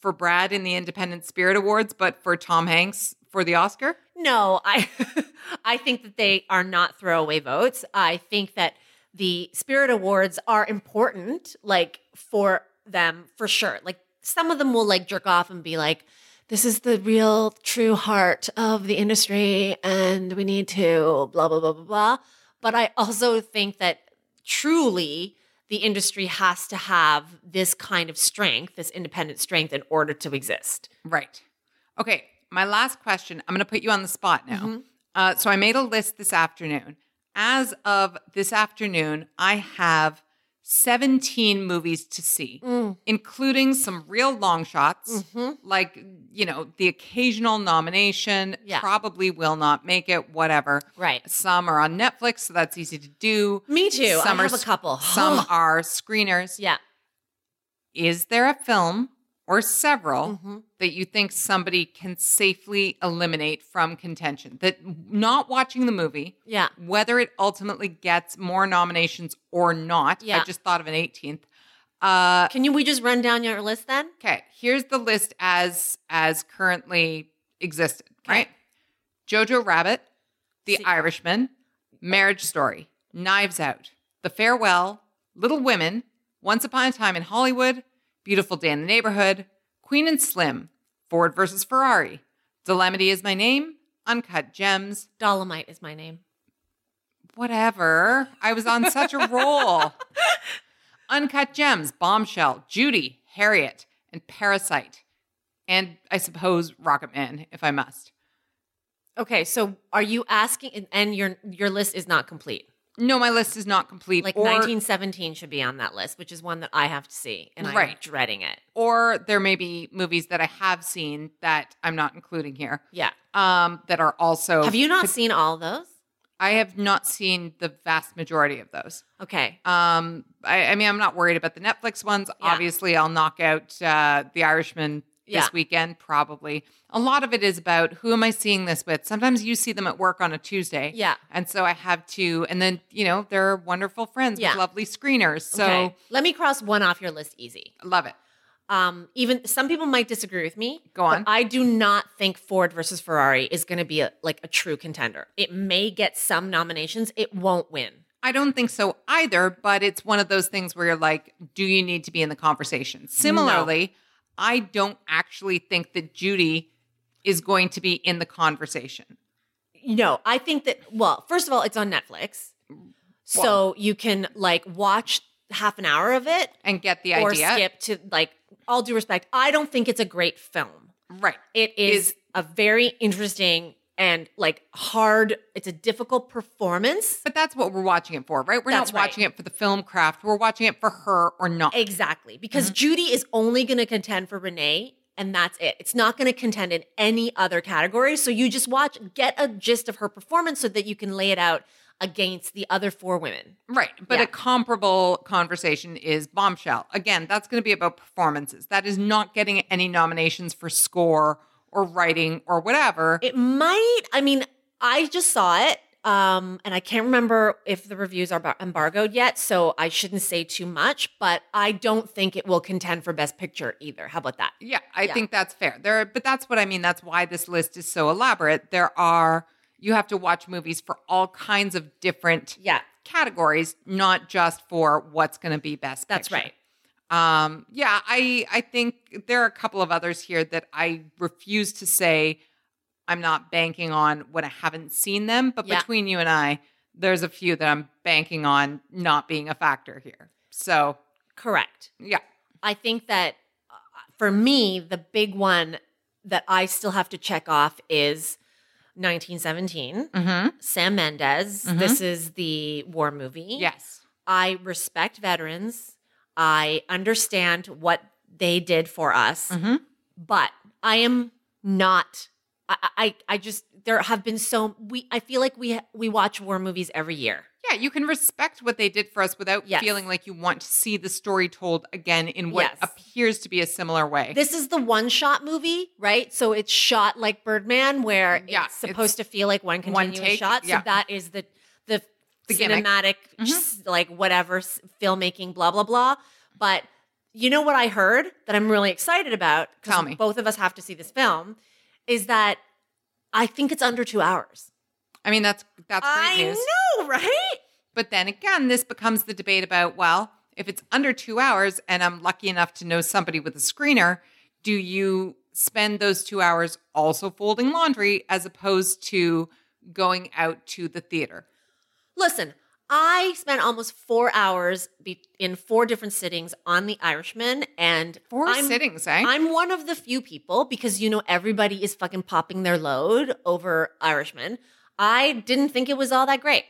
for Brad in the Independent Spirit Awards, but for Tom Hanks for the Oscar? No, I I think that they are not throwaway votes. I think that the Spirit Awards are important, like for them for sure. Like some of them will like jerk off and be like, "This is the real, true heart of the industry, and we need to blah blah blah blah blah." But I also think that truly the industry has to have this kind of strength, this independent strength, in order to exist. Right. Okay. My last question. I'm going to put you on the spot now. Mm-hmm. Uh, so, I made a list this afternoon. As of this afternoon, I have 17 movies to see, Mm. including some real long shots, Mm-hmm. like, you know, the occasional nomination, Yeah. probably will not make it, whatever. Right. Some are on Netflix, so that's easy to do. Me too. Some I are have a couple. Some are screeners. yeah. Is there a film or several Mm-hmm. that you think somebody can safely eliminate from contention? That not watching the movie, Yeah. whether it ultimately gets more nominations or not. Yeah. I just thought of an 18th. Uh, Can you we just run down your list then? okay, here's the list as as currently existed. Okay. Right, Jojo Rabbit, The See- Irishman, Marriage Story, Knives Out, The Farewell, Little Women, Once Upon a Time in Hollywood, Beautiful Day in the Neighborhood, Queen and Slim, Ford versus Ferrari, Dilemity is My Name, Uncut Gems, Dolomite is my name. whatever. I was on such a roll. Uncut Gems, Bombshell, Judy, Harriet, and Parasite. And I suppose Rocketman, if I must. Okay, so are you asking and- and your your list is not complete. No, my list is not complete. Like or, 1917 should be on that list, which is one that I have to see and I'm Right. dreading it. or there may be movies that I have seen that I'm not including here. Yeah. Um, that are also Have you not seen all those? I have not seen the vast majority of those. Okay. Um, I, I mean, I'm not worried about the Netflix ones. Yeah. Obviously, I'll knock out uh, The Irishman this weekend, probably. A lot of it is about who am I seeing this with? Sometimes you see them at work on a Tuesday. Yeah. And so I have to, and then, you know, they're wonderful friends Yeah. with lovely screeners. So okay. Let me cross one off your list easy. love it. Um, even some people might disagree with me. Go on. I do not think Ford versus Ferrari is going to be a, like a true contender. It may get some nominations. It won't win. I don't think so either, but it's one of those things where you're like, do you need to be in the conversation? Similarly, I don't actually think that Judy is going to be in the conversation. No, I think that, well, first of all, it's on Netflix. So you can like watch half an hour of it And get the or idea. Or skip to like, all due respect, I don't think it's a great film. Right. It is, Is- a very interesting and like hard. It's a difficult performance. But that's what we're watching it for, right? We're That's not right. watching it for the film craft. We're watching it for her or not. Exactly. Because Mm-hmm. Judy is only going to contend for Renee, and that's it. It's not going to contend in any other category. So you just watch, get a gist of her performance so that you can lay it out against the other four women. Right. But Yeah. a comparable conversation is Bombshell. Again, that's going to be about performances. That is not getting any nominations for score or writing or whatever. It might, I mean, I just saw it. Um, and I can't remember if the reviews are embargoed yet, so I shouldn't say too much, but I don't think it will contend for Best Picture either. How about that? Yeah, I Yeah. think that's fair. There, but that's what I mean. That's why this list is so elaborate. There are you have to watch movies for all kinds of different Yeah, categories, not just for what's going to be best. that's Picture. right. Um, yeah, I I think there are a couple of others here that I refuse to say I'm not banking on when I haven't seen them. But Yeah. between you and I, there's a few that I'm banking on not being a factor here. So Correct. yeah, I think that uh, for me, the big one that I still have to check off is 1917. mm-hmm. Sam Mendes. Mhm. This is the war movie. yes, I respect veterans. I understand what they did for us, mm-hmm. but I am not. I, I I just there have been so we. I feel like we we watch war movies every year. yeah. You can respect what they did for us without Yes. feeling like you want to see the story told again in what Yes. appears to be a similar way. This is the one shot movie, right? So it's shot like Birdman, where Yeah, it's supposed to feel like one one continuous take, shot. yeah. So that is the the, cinematic, Mhm. s- like whatever filmmaking, blah blah blah. But you know what I heard that I'm really excited about? Tell me. Both of us have to see this film. Is that I think it's under two hours. I mean, that's that's great I news. know, right? But then again, this becomes the debate about well, if it's under two hours and I'm lucky enough to know somebody with a screener, do you spend those two hours also folding laundry as opposed to going out to the theater? Listen, I spent almost four hours be- in four different sittings on The Irishman, and 4 I'm- sittings, eh? I'm one of the few people because you know everybody is fucking popping their load over Irishman. I didn't think it was all that great.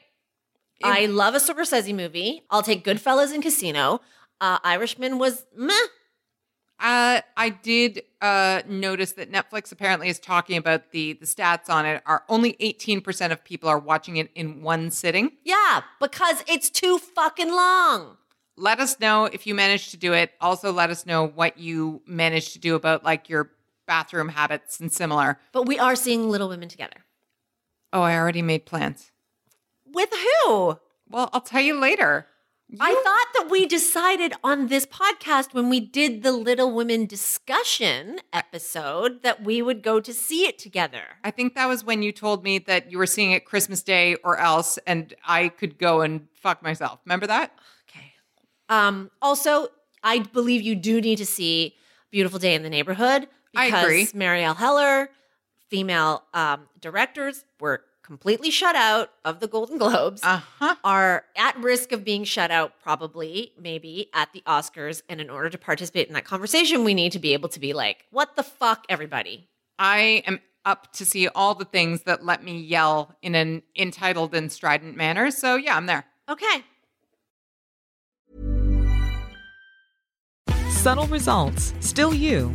I love a Scorsese movie. I'll take Goodfellas and Casino. Uh, Irishman was meh. Uh, I did uh, notice that Netflix apparently is talking about the the stats on it are only 18% of people are watching it in one sitting. Yeah, because it's too fucking long. Let us know if you managed to do it. Also let us know what you managed to do about like your bathroom habits and similar. But we are seeing Little Women together. Oh, I already made plans. With who? Well, I'll tell you later. I thought that we decided on this podcast when we did the Little Women discussion episode that we would go to see it together. I think that was when you told me that you were seeing it Christmas Day or else, and I could go and fuck myself. Remember that? Okay. Um, also, I believe you do need to see Beautiful Day in the Neighborhood I because agree. Marielle Heller, female um, directors, were completely shut out of the Golden Globes. Uh huh. are at risk of being shut out, probably, maybe at the Oscars. And in order to participate in that conversation, we need to be able to be like, what the fuck, everybody? I am up to see all the things that let me yell in an entitled and strident manner. So, yeah, I'm there. Okay. Subtle results, still you,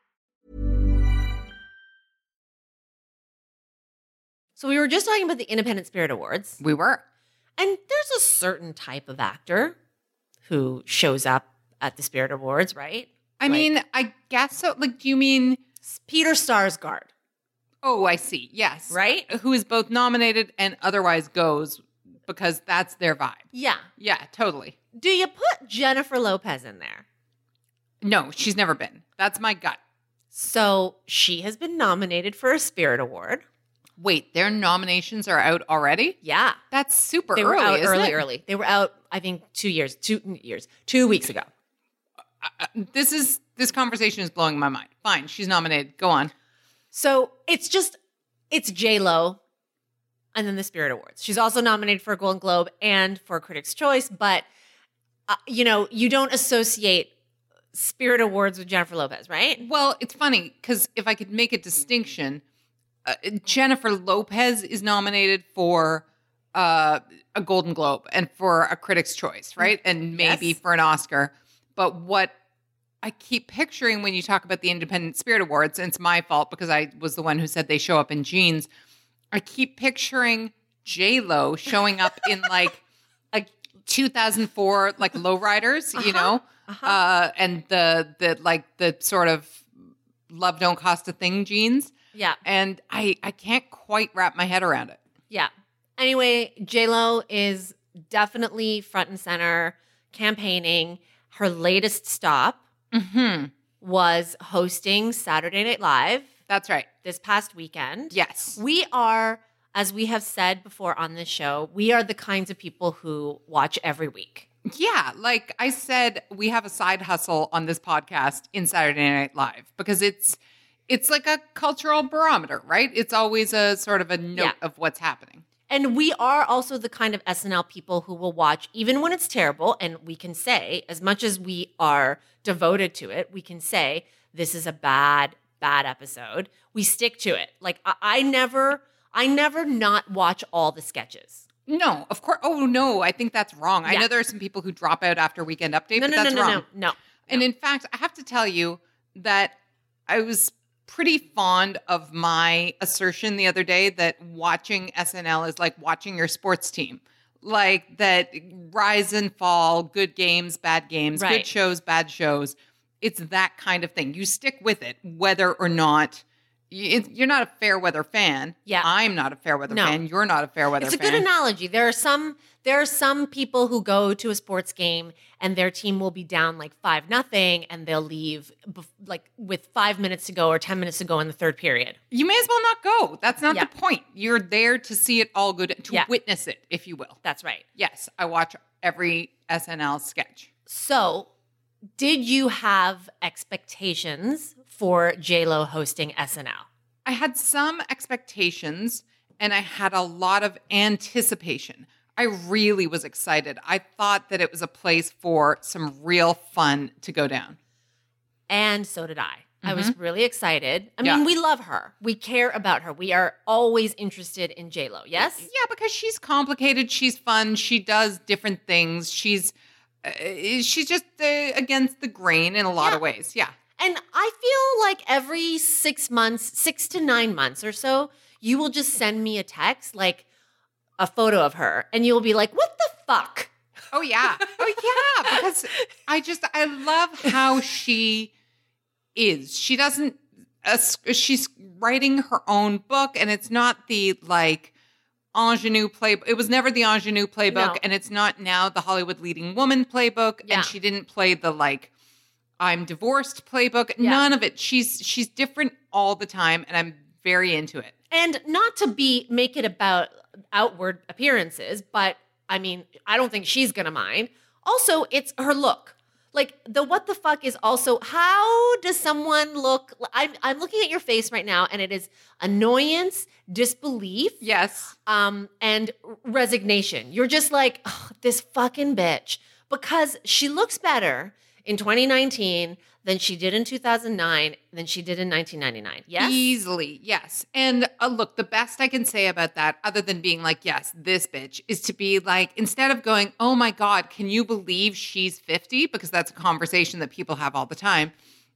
So we were just talking about the Independent Spirit Awards, We were. and there's a certain type of actor who shows up at the Spirit Awards, right? I Like- mean, I guess so. Like, do you mean? Peter Sarsgaard, Oh, I see. Yes. right? Who is both nominated and otherwise goes because that's their vibe. Yeah. Yeah, totally. Do you put Jennifer Lopez in there? No, she's never been. That's my gut. So she has been nominated for a Spirit Award. Wait, their nominations are out already? Yeah. That's super They early. were out early, it? early. They were out, I think, two years, two years, two weeks ago. This is this conversation is blowing my mind. Fine, she's nominated. Go on. So it's just, it's J Lo, and then the Spirit Awards. She's also nominated for a Golden Globe and for a Critics' Choice, but uh, you know, you don't associate Spirit Awards with Jennifer Lopez, right? Well, it's funny because if I could make a distinction, uh, Jennifer Lopez is nominated for uh, a Golden Globe and for a Critics' Choice, right? And maybe Yes. for an Oscar. But what I keep picturing when you talk about the Independent Spirit Awards, and it's my fault because I was the one who said they show up in jeans. I keep picturing J Lo showing up in like a 2004 like lowriders, you know, uh, and the the like the sort of love don't cost a thing jeans, Yeah. and I I can't quite wrap my head around it. Yeah. Anyway, J Lo is definitely front and center campaigning. Her latest stop Hmm. was hosting Saturday Night Live That's right. this past weekend. Yes. We are, as we have said before on this show, we are the kinds of people who watch every week. Yeah, like I said, we have a side hustle on this podcast in Saturday Night Live because it's it's like a cultural barometer, right? It's always a sort of a note Yeah. of what's happening. And we are also the kind of SNL people who will watch even when it's terrible. And we can say, as much as we are devoted to it, we can say, this is a bad, bad episode. We stick to it. Like, I, I never, I never not watch all the sketches. No, of course. Oh no, I think that's wrong. I know there are some people who drop out after Weekend Update, No, but no, no, that's no, wrong. no, no. And in fact, I have to tell you that I was pretty fond of my assertion the other day that watching SNL is like watching your sports team. Like that rise and fall, good games, bad games, good shows, bad shows. It's that kind of thing. You stick with it, whether or not you're not a fair weather fan. Yeah. I'm not a fair weather No. fan. You're not a fair weather fan. It's a fan. good analogy. There are some there are some people who go to a sports game and their team will be down like five nothing and they'll leave bef- like with five minutes to go or ten minutes to go in the third period. You may as well not go. That's not Yeah. the point. You're there to see it all good, to Yeah. witness it, if you will. That's right. Yes, I watch every SNL sketch. So, did you have expectations for J Lo hosting SNL? I had some expectations and I had a lot of anticipation. I really was excited. I thought that it was a place for some real fun to go down. And so did I. I was really excited. I Mm-hmm. Yeah. mean, we love her. We care about her. We are always interested in J Lo. Yes. Yeah, because she's complicated, she's fun, she does different things. She's uh, she's just uh, against the grain in a lot Yeah. of ways. Yeah. And I feel like every six months, six to nine months or so, you will just send me a text, like a photo of her, and you'll be like, what the fuck? Oh yeah. Oh yeah. Because I just I love how she is. She doesn't. Uh, she's writing her own book, and it's not the like ingenue play. It was never the ingenue playbook, No. and it's not now the Hollywood leading woman playbook. Yeah. And she didn't play the like I'm divorced playbook. Yeah. None of it. She's she's different all the time, and I'm very into it. And not to be make it about outward appearances, but I mean, I don't think she's gonna mind. Also, it's her look. Like the what the fuck is also how does someone look? I'm I'm looking at your face right now, and it is annoyance, disbelief, Yes. um, and resignation. You're just like "Ugh, this fucking bitch because she looks better in 2019 than she did in 2009 than she did in 1999. Yes. Easily, yes. And uh, look, the best I can say about that, other than being like, yes, this bitch, is to be like, instead of going, oh my God, can you believe she's 50? Because that's a conversation that people have all the time.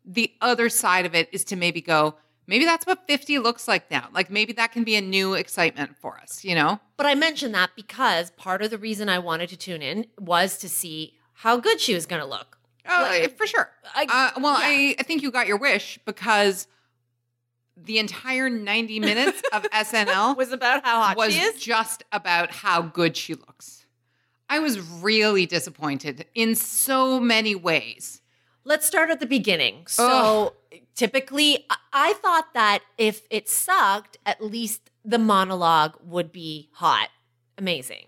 The other side of it is to maybe go, maybe that's what 50 looks like now. Like maybe that can be a new excitement for us, you know? But I mentioned that because part of the reason I wanted to tune in was to see how good she was going to look. Oh, Like, for sure. I- uh, well, yeah. I, I think you got your wish because the entire 90 minutes of SNL was about how hot was she is. just about how good she looks. I was really disappointed in so many ways. Let's start at the beginning. So typically, I- I thought that if it sucked, at least the monologue would be hot, amazing.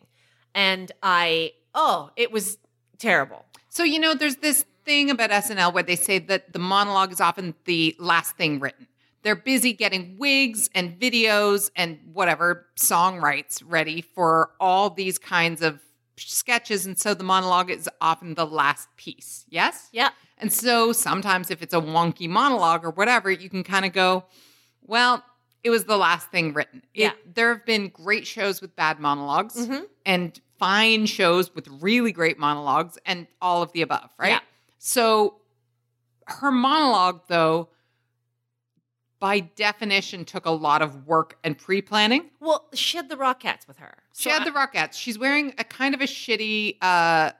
And I, oh, it was terrible. So, you know, there's this thing about SNL where they say that the monologue is often the last thing written. They're busy getting wigs and videos and whatever song rights ready for all these kinds of sketches. And so the monologue is often the last piece. Yes? Yeah. And so sometimes if it's a wonky monologue or whatever, you can kind of go, well, it was the last thing written. It- Yeah. there have been great shows with bad monologs Mhm. and fine shows with really great monologues and all of the above, right? Yeah. So her monologue, though, by definition, took a lot of work and pre planning. Well, she had the Rockettes with her. She had I- the Rockettes. She's wearing a kind of a shitty uh,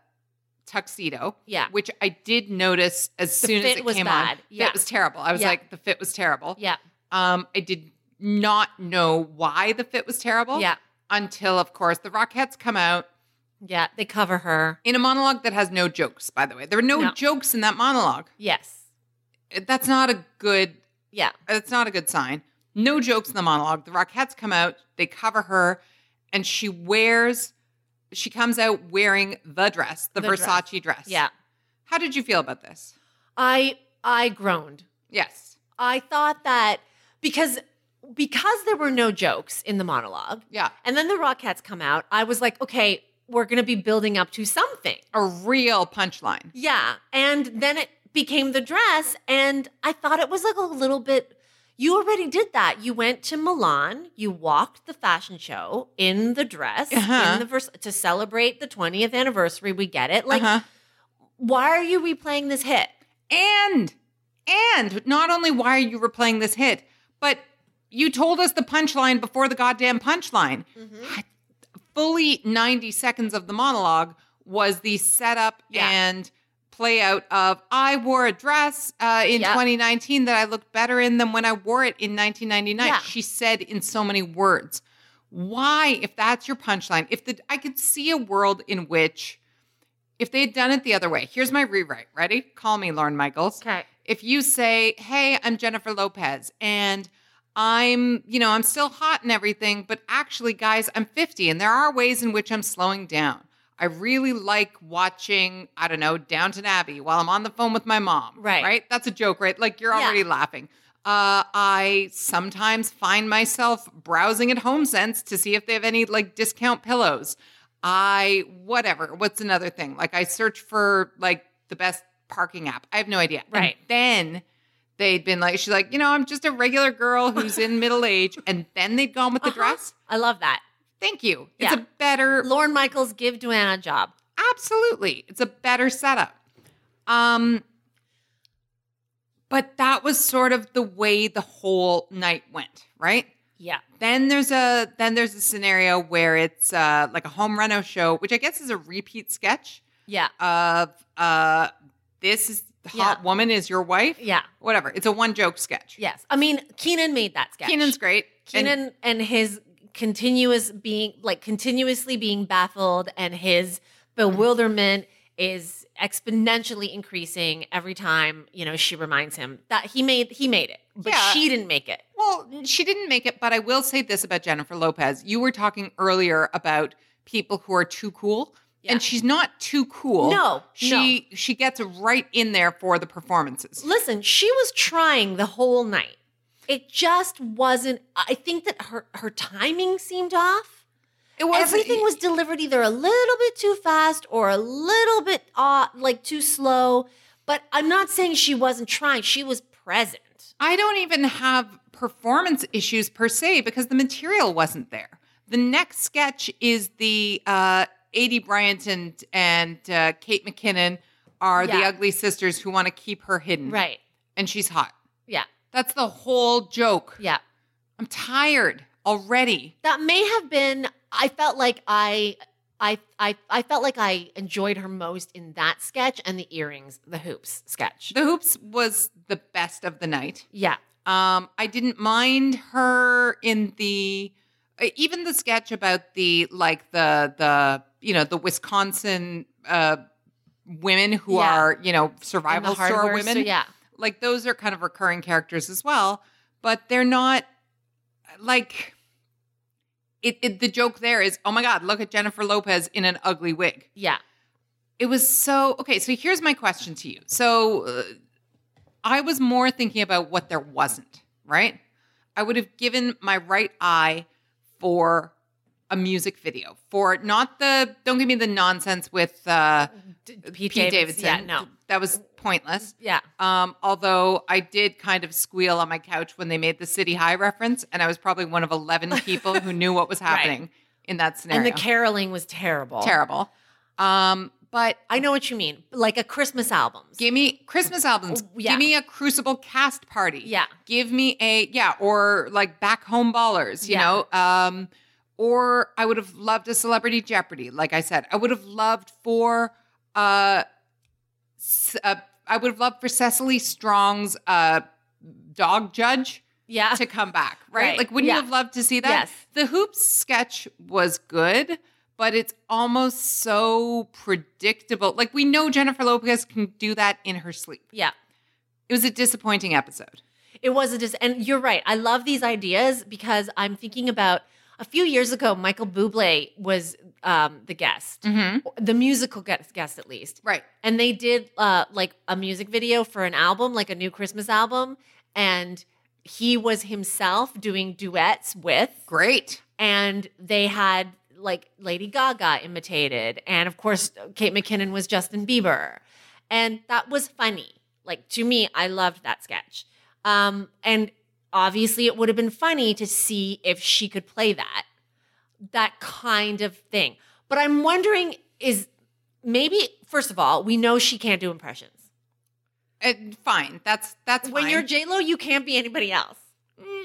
tuxedo. Yeah. Which I did notice as The soon as it was came on. bad. The Yeah. Fit was terrible. I was Yeah. like, the fit was terrible. Yeah. Um, I did not know why the fit was terrible. Yeah. Until, of course, the Rockettes come out Yeah. They cover her. in a monologue that has no jokes, by the way. There are no, No. jokes in that monologue. Yes. That's not a good Yeah. That's not a good sign. No jokes in the monologue. The Rockettes come out, they cover her, and she wears, she comes out wearing the dress, the, The dress. Versace dress. Yeah. How did you feel about this? I I groaned. Yes. I thought that because because there were no jokes in the monologue, Yeah. and then the Rockettes come out, I was like, okay, we're going to be building up to something. A real punchline. Yeah, and then it became the dress, and I thought it was like a little bit. You already did that. You went to Milan. You walked the fashion show in the dress Uh-huh. in the vers- to celebrate the 20th anniversary. We get it. Like, uh-huh. why are you replaying this hit? And, and not only why are you replaying this hit, but you told us the punchline before the goddamn punchline. Mm-hmm. Fully 90 seconds of the monologue was the setup Yeah. and play out of I wore a dress uh, in Yeah. 2019 that I looked better in than when I wore it in 1999. Yeah. She said in so many words. Why, if that's your punchline, if the I could see a world in which if they had done it the other way, here's my rewrite. Ready? Call me, Lorne Michaels. Okay. If you say, Hey, I'm Jennifer Lopez and I'm, you know, I'm still hot and everything, but actually, guys, I'm 50 and there are ways in which I'm slowing down. I really like watching, I don't know, Downton Abbey while I'm on the phone with my mom. Right. Right? That's a joke, right? Like you're Yeah. already laughing. Uh, I sometimes find myself browsing at HomeSense to see if they have any like discount pillows. I whatever. What's another thing? Like I search for like the best parking app. I have no idea. And Right. then they'd been like, she's like, you know, I'm just a regular girl who's in middle age, and then they'd gone with the Uh-huh. dress. I love that. Thank you. It's a better Lorne Michaels, give Duana a job. Absolutely. It's a better setup. Um but that was sort of the way the whole night went, right? Yeah. Then there's a then there's a scenario where it's uh like a home reno show, which I guess is a repeat sketch Yeah. of uh this is hot Yeah. woman is your wife. Yeah. Whatever. It's a one joke sketch. Yes. I mean, Kenan made that sketch. Kenan's great. And- Kenan and, his continuous being like continuously being baffled and his bewilderment is exponentially increasing every time, you know, she reminds him that he made he made it. But Yeah. she didn't make it. Well, she didn't make it, but I will say this about Jennifer Lopez. You were talking earlier about people who are too cool. Yeah. And she's not too cool. No, She she gets right in there for the performances. Listen, she was trying the whole night. It just wasn't I think that her her timing seemed off. It was Everything was delivered either a little bit too fast or a little bit off, like too slow. But I'm not saying she wasn't trying. She was present. I don't even have performance issues per se because the material wasn't there. The next sketch is the uh Aidy Bryant and, and uh, Kate McKinnon are the ugly sisters who want to keep her hidden. Right. And she's hot. Yeah. That's the whole joke. Yeah. I'm tired already. That may have been I felt like I I I I felt like I enjoyed her most in that sketch and the earrings, the hoops sketch. The hoops was the best of the night. yeah. Um, I didn't mind her in the even the sketch about the like the the you know the Wisconsin uh women who Yeah. are you know survival store hardware women. store- yeah. like those are kind of recurring characters as well, but they're not like it, it the joke there is, "Oh my god, look at Jennifer Lopez in an ugly wig." Yeah. It was so Okay, so here's my question to you. So uh, I was more thinking about what there wasn't, right? I would have given my right eye for a music video, for not the don't give me the nonsense with uh Pete, Pete, Davidson. Davidson. Yeah, no. That was pointless. Yeah. Um, although I did kind of squeal on my couch when they made the City High reference, and I was probably one of 11 people who knew what was happening in that scenario. And the caroling was terrible. Terrible. Um, but I know what you mean. Like a Christmas album. give me Christmas albums. Oh, yeah. Give me a Crucible cast party. Yeah. Give me a, yeah, or like Back Home Ballers, you Yeah. know? Um, or I would have loved a Celebrity Jeopardy. Like I said, I would have loved for, uh, uh I would have loved for Cecily Strong's, uh, dog judge Yeah. to come back, right? Right. Like, wouldn't Yeah. you have loved to see that? Yes. The hoops sketch was good, but it's almost so predictable. Like, we know Jennifer Lopez can do that in her sleep. yeah. It was a disappointing episode. It was a dis and you're right. I love these ideas because I'm thinking about a few years ago, Michael Bublé was um, the guest, the musical guest, guest at least. Right. And they did uh, like a music video for an album, like a new Christmas album. And he was himself doing duets with, Great. and they had like Lady Gaga imitated. And of course, Kate McKinnon was Justin Bieber. And that was funny. Like to me, I loved that sketch. Um, and obviously, it would have been funny to see if she could play that, that kind of thing. But I'm wondering is maybe, first of all, we know she can't do impressions. Uh, fine. That's that's When fine. you're J-Lo, you can't be anybody else.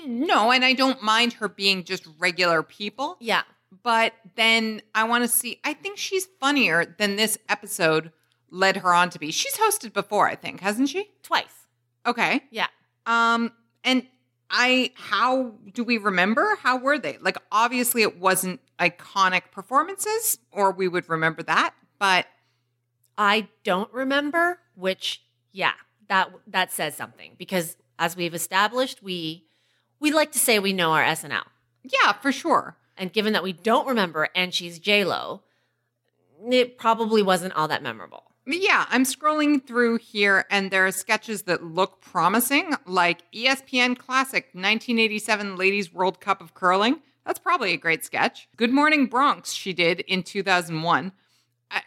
no, and I don't mind her being just regular people. Yeah. But then I want to see. I think she's funnier than this episode led her on to be. She's hosted before, I think, hasn't she? Twice. Okay. Yeah. Um, and I, how do we remember? How were they? Like, obviously, it wasn't iconic performances, or we would remember that. But I don't remember, which yeah, that that says something because as we've established, we we like to say we know our SNL. yeah, for sure. And given that we don't remember and she's J-Lo, it probably wasn't all that memorable. Yeah, I'm scrolling through here, and there are sketches that look promising, like ESPN Classic 1987 Ladies World Cup of Curling. That's probably a great sketch. Good Morning Bronx, she did in 2001. I,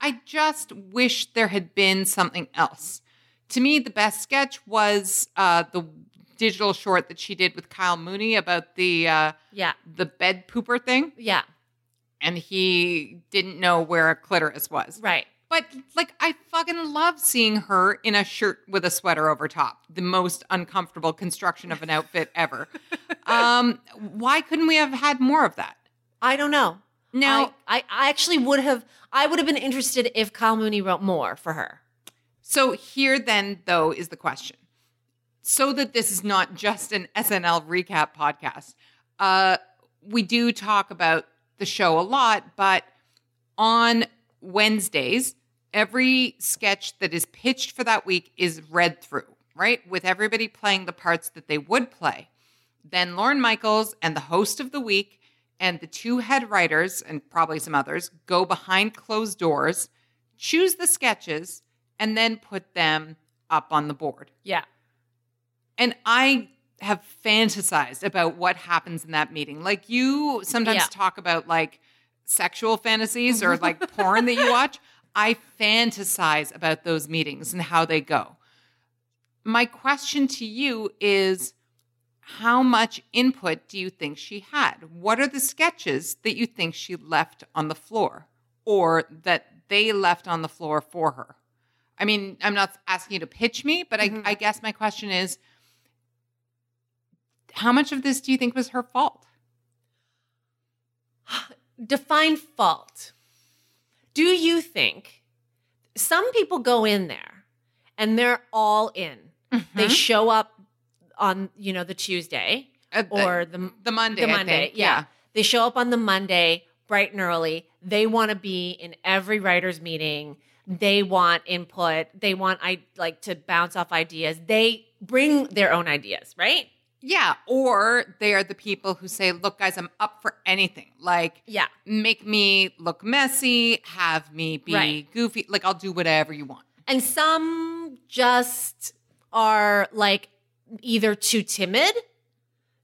I just wish there had been something else. To me, the best sketch was uh, the digital short that she did with Kyle Mooney about the uh, Yeah. the bed pooper thing, Yeah. and he didn't know where a clitoris was. Right. But like, I fucking love seeing her in a shirt with a sweater over top. The most uncomfortable construction of an outfit ever. um, why couldn't we have had more of that? I don't know. Now, I, I, I actually would have I would have been interested if Kyle Mooney wrote more for her. so here then though is the question. So that this is not just an SNL recap podcast. Uh, we do talk about the show a lot, but on Wednesdays, every sketch that is pitched for that week is read through, right? With everybody playing the parts that they would play. Then Lorne Michaels and the host of the week and the two head writers and probably some others go behind closed doors, choose the sketches, and then put them up on the board. Yeah. And I have fantasized about what happens in that meeting. Like you sometimes Yeah. talk about like sexual fantasies or like porn that you watch. I fantasize about those meetings and how they go. My question to you is how much input do you think she had? What are the sketches that you think she left on the floor or that they left on the floor for her? I mean, I'm not asking you to pitch me, but I, mm-hmm. I guess my question is How much of this do you think was her fault? Define fault. Do you think some people go in there and they're all in? They Mhm. show up on, you know, the Tuesday Uh, or the the Monday. the Monday. think. Yeah. They show up on the Monday bright and early. They want to be in every writer's meeting. They want input. They want I like to bounce off ideas. They bring their own ideas, right? Yeah. Or they are the people who say, look, guys, I'm up for anything. Like, Yeah. make me look messy, have me be Right. goofy. Like, I'll do whatever you want. And some just are like either too timid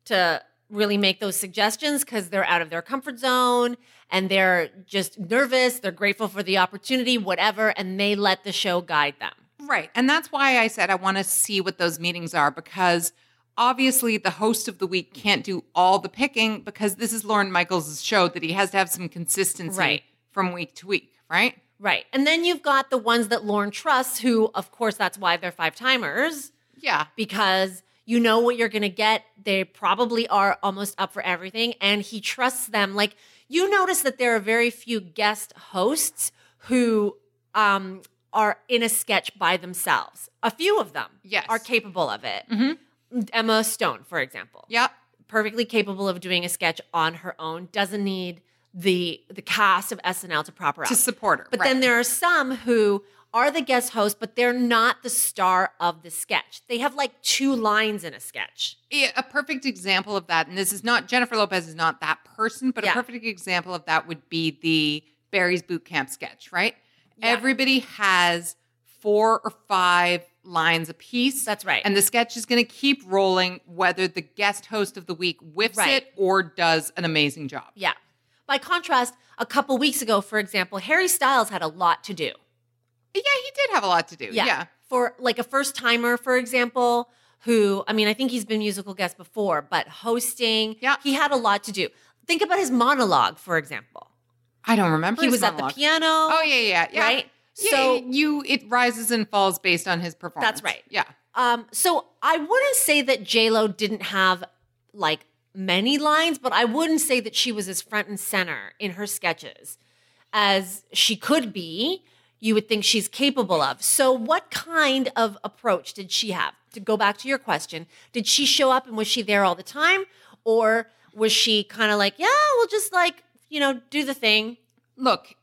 to really make those suggestions because they're out of their comfort zone and they're just nervous. They're grateful for the opportunity, whatever, and they let the show guide them. Right. And that's why I said I want to see what those meetings are because obviously the host of the week can't do all the picking because this is Lorne Michaels' show that he has to have some consistency Right. from week to week, right? Right. And then you've got the ones that Lorne trusts, who, of course, that's why they're five timers, Yeah. because you know what you're going to get. They probably are almost up for everything. And he trusts them. Like, you notice that there are very few guest hosts who um, are in a sketch by themselves. A few of them Yes. are capable of it. Mhm. Emma Stone, for example Yeah. perfectly capable of doing a sketch on her own doesn't need the the cast of SNL to prop her To support her. But right. then there are some who are the guest host, but they're not the star of the sketch. They have like two lines in a sketch. Yeah, a perfect example of that, and this is not Jennifer Lopez is not that person, but Yeah. a perfect example of that would be the Barry's boot camp sketch, right? Yeah. Everybody has four or five lines a piece. That's right. And the sketch is going to keep rolling whether the guest host of the week whiffs Right. it or does an amazing job. Yeah. By contrast, a couple weeks ago, for example, Harry Styles had a lot to do. Yeah, he did have a lot to do. Yeah. For like a first timer, for example, who, I mean, I think he's been musical guest before, but hosting, Yeah. he had a lot to do. Think about his monologue, for example. I don't remember. He was at the piano. Oh yeah, yeah, yeah. Right? Yeah, So- you it rises and falls based on his performance. That's right. Yeah. Um, so I wouldn't say that J Lo didn't have like many lines, but I wouldn't say that she was as front and center in her sketches as she could be. You would think she's capable of. So, what kind of approach did she have? To go back to your question, did she show up and was she there all the time, or was she kind of like, yeah, we'll just like you know do the thing? look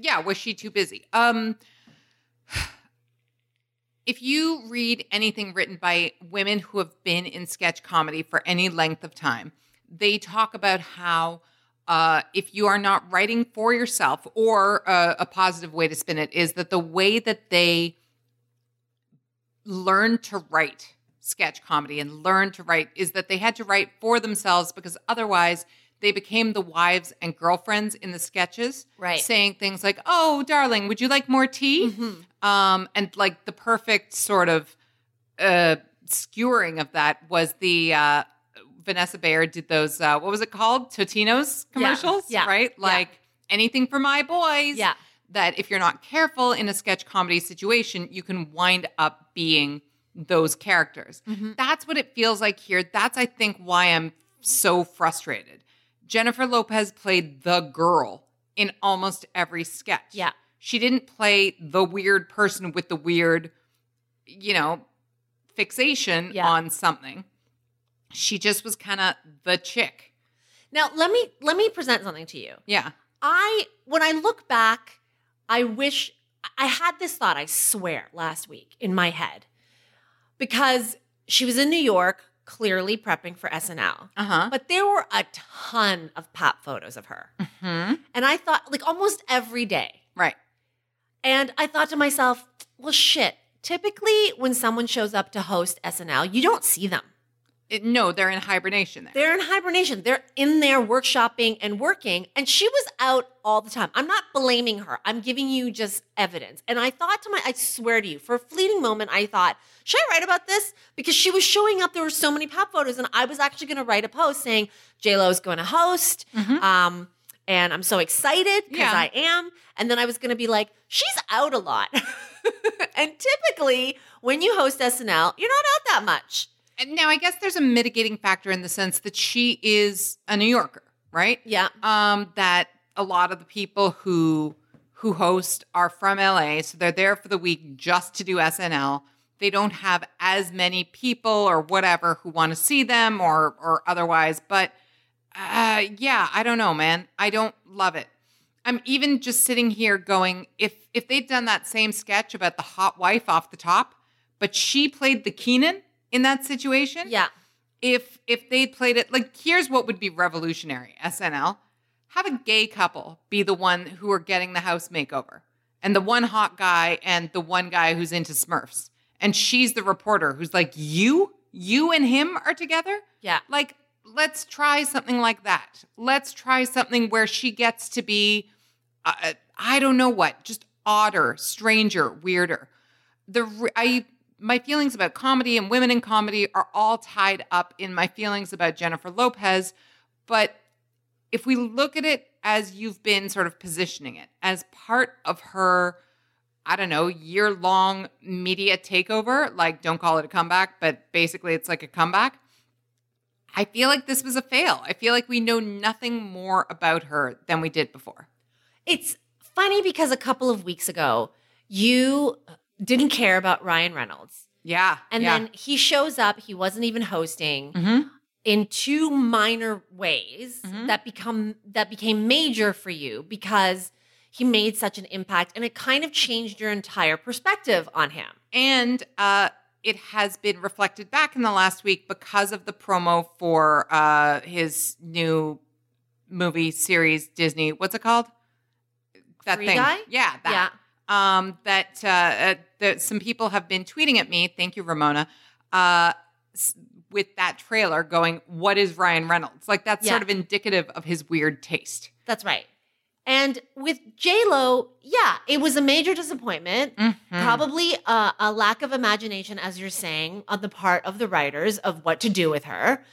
yeah was she too busy? Um if you read anything written by women who have been in sketch comedy for any length of time they talk about how uh, if you are not writing for yourself or uh, a positive way to spin it is that the way that they learn to write sketch comedy and learn to write is that they had to write for themselves because otherwise they became the wives and girlfriends in the sketches Right. saying things like oh darling would you like more tea um, and like the perfect sort of uh, skewering of that was the uh, vanessa bayer did those uh, what was it called totino's commercials yeah, right yeah. like anything for my boys Yeah. that if you're not careful in a sketch comedy situation, you can wind up being those characters. Mm-hmm. That's what it feels like here. That's, I think, why I'm so frustrated. Jennifer Lopez played the girl in almost every sketch. Yeah. She didn't play the weird person with the weird, you know, fixation Yeah. on something. She just was kind of the chick. Now let me let me present something to you. Yeah. I when I look back, I wish I had this thought, I swear, last week in my head. Because she was in New York, clearly prepping for SNL. Uh huh. But there were a ton of pop photos of her. hmm And I thought, like almost every day. Right. And I thought to myself, well, shit. Typically, when someone shows up to host SNL, you don't see them. It, no, they're in hibernation there. They're in hibernation. They're in there workshopping and working. And she was out all the time. I'm not blaming her. I'm giving you just evidence. And I thought to my, I swear to you, for a fleeting moment, I thought, should I write about this? Because she was showing up. There were so many pop photos. And I was actually going to write a post saying, Lo is going to host. Um, and I'm so excited because Yeah. I am. And then I was going to be like, she's out a lot. and typically, when you host SNL, you're not out that much. And now I guess there's a mitigating factor in the sense that she is a New Yorker, right? Yeah. Um, that a lot of the people who who host are from LA, so they're there for the week just to do SNL. They don't have as many people or whatever who want to see them or or otherwise. But uh, yeah, I don't know, man. I don't love it. I'm even just sitting here going, if if they'd done that same sketch about the hot wife off the top, but she played the Kenan in that situation, Yeah. if if they played it like here's what would be revolutionary SNL have a gay couple be the one who are getting the house makeover and the one hot guy and the one guy who's into Smurfs and she's the reporter who's like you you and him are together Yeah. like let's try something like that let's try something where she gets to be uh, I don't know what just odder stranger weirder the I my feelings about comedy and women in comedy are all tied up in my feelings about Jennifer Lopez, but if we look at it as you've been sort of positioning it as part of her I don't know, year long media takeover, like don't call it a comeback, but basically it's like a comeback. I feel like this was a fail. I feel like we know nothing more about her than we did before. It's funny because a couple of weeks ago, you didn't care about Ryan Reynolds. Yeah. And yeah. then he shows up, he wasn't even hosting Mhm. in two minor ways Mhm. that become that became major for you because he made such an impact and it kind of changed your entire perspective on him. And uh, it has been reflected back in the last week because of the promo for uh, his new movie series, Disney. What's it called? That Free thing. Guy? Yeah, that. Um, that uh, uh, that some people have been tweeting at me. Thank you, Ramona. Uh, with that trailer going, what is Ryan Reynolds? Like that's Yeah. sort of indicative of his weird taste. That's right. And with J Lo, yeah, it was a major disappointment. Mm-hmm. Probably uh, a lack of imagination, as you're saying, on the part of the writers of what to do with her.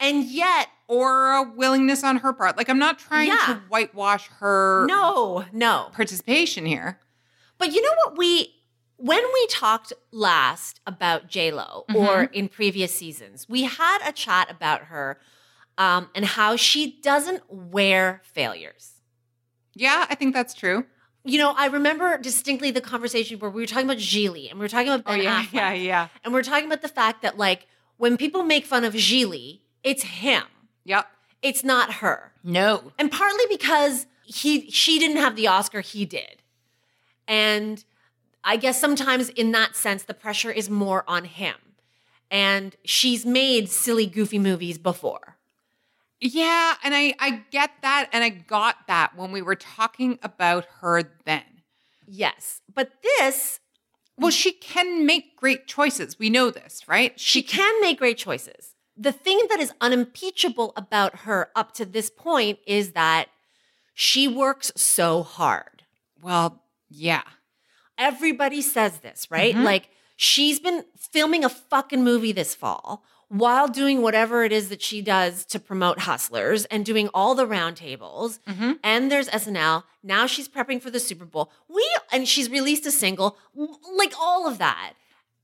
And yet, Or a willingness on her part. Like I'm not trying Yeah. to whitewash her no, no. participation here. But you know what we when we talked last about J Lo or in previous seasons, we had a chat about her um, and how she doesn't wear failures. Yeah, I think that's true. You know, I remember distinctly the conversation where we were talking about Gigli and we were talking about Ben Oh, yeah. Yeah, yeah. And we are talking about the fact that like when people make fun of Gigli, it's him, Yep. it's not her. No. and partly because he she didn't have the Oscar he did. And I guess sometimes in that sense the pressure is more on him. And she's made silly goofy movies before. Yeah, and I I get that and I got that when we were talking about her then. Yes. But this Well, she can make great choices. We know this, right? she can make great choices. The thing that is unimpeachable about her up to this point is that she works so hard. Well, yeah. Everybody says this, right? Mhm. Like she's been filming a fucking movie this fall while doing whatever it is that she does to promote hustlers and doing all the roundtables. Mhm. And there's SNL. Now she's prepping for the Super Bowl. We and she's released a single, like all of that.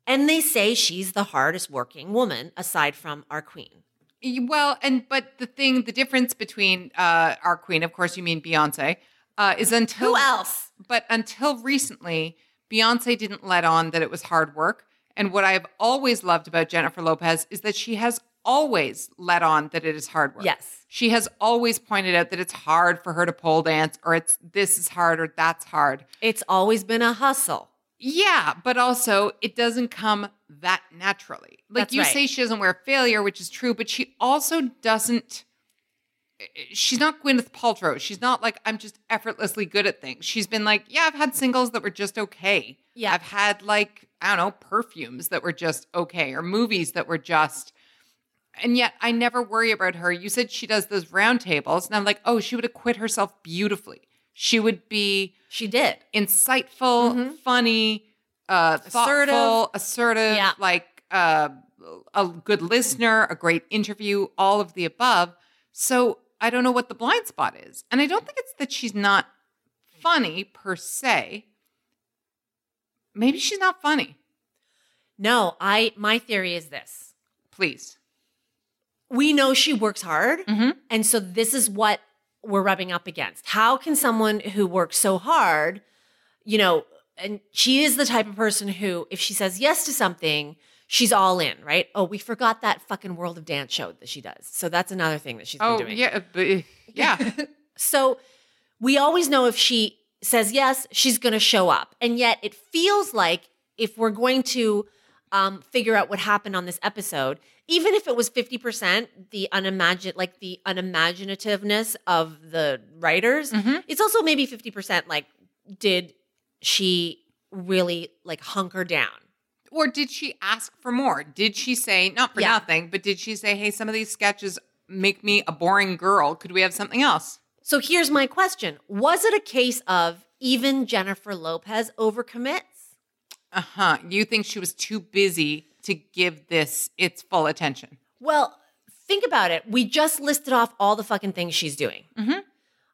And they say she's the hardest working woman aside from our queen. Well, and but the thing, the difference between uh our queen, of course you mean Beyonce, uh, is until Who else? But until recently, Beyonce didn't let on that it was hard work. And what I've always loved about Jennifer Lopez is that she has always let on that it is hard work. Yes. She has always pointed out that it's hard for her to pole dance or it's this is hard or that's hard. It's always been a hustle. Yeah, but also it doesn't come that naturally. Like That's you right. say she doesn't wear failure, which is true, but she also doesn't she's not Gwyneth Paltrow. She's not like I'm just effortlessly good at things. She's been like, yeah, I've had singles that were just okay. Yeah. I've had like, I don't know, perfumes that were just okay or movies that were just and yet I never worry about her. You said she does those roundtables, and I'm like, oh, she would acquit herself beautifully. She would be She did. insightful, funny, uh, Assertive. thoughtful, assertive, Yeah. like uh, a good listener, a great interview, all of the above. So I don't know what the blind spot is. And I don't think it's that she's not funny per se. Maybe she's not funny. No, I my theory is this. Please. we know she works hard. Mhm. And so this is what we're rubbing up against. How can someone who works so hard, you know, and she is the type of person who, if she says yes to something, she's all in, right? Oh, we forgot that fucking World of Dance show that she does. So that's another thing that she's Oh, been doing. yeah. but- yeah. So we always know if she says yes, she's going to show up. And yet it feels like if we're going to um, figure out what happened on this episode, even if it was 50%, the unimagin like the unimaginativeness of the writers, it's also maybe 50% like, did she really like hunker down? Or did she ask for more? Did she say, not for Yeah. nothing, but did she say, hey, some of these sketches make me a boring girl? Could we have something else? So here's my question Was it a case of even Jennifer Lopez overcommits? Uh huh. You think she was too busy to give this its full attention? Well, think about it. We just listed off all the fucking things she's doing. Mhm.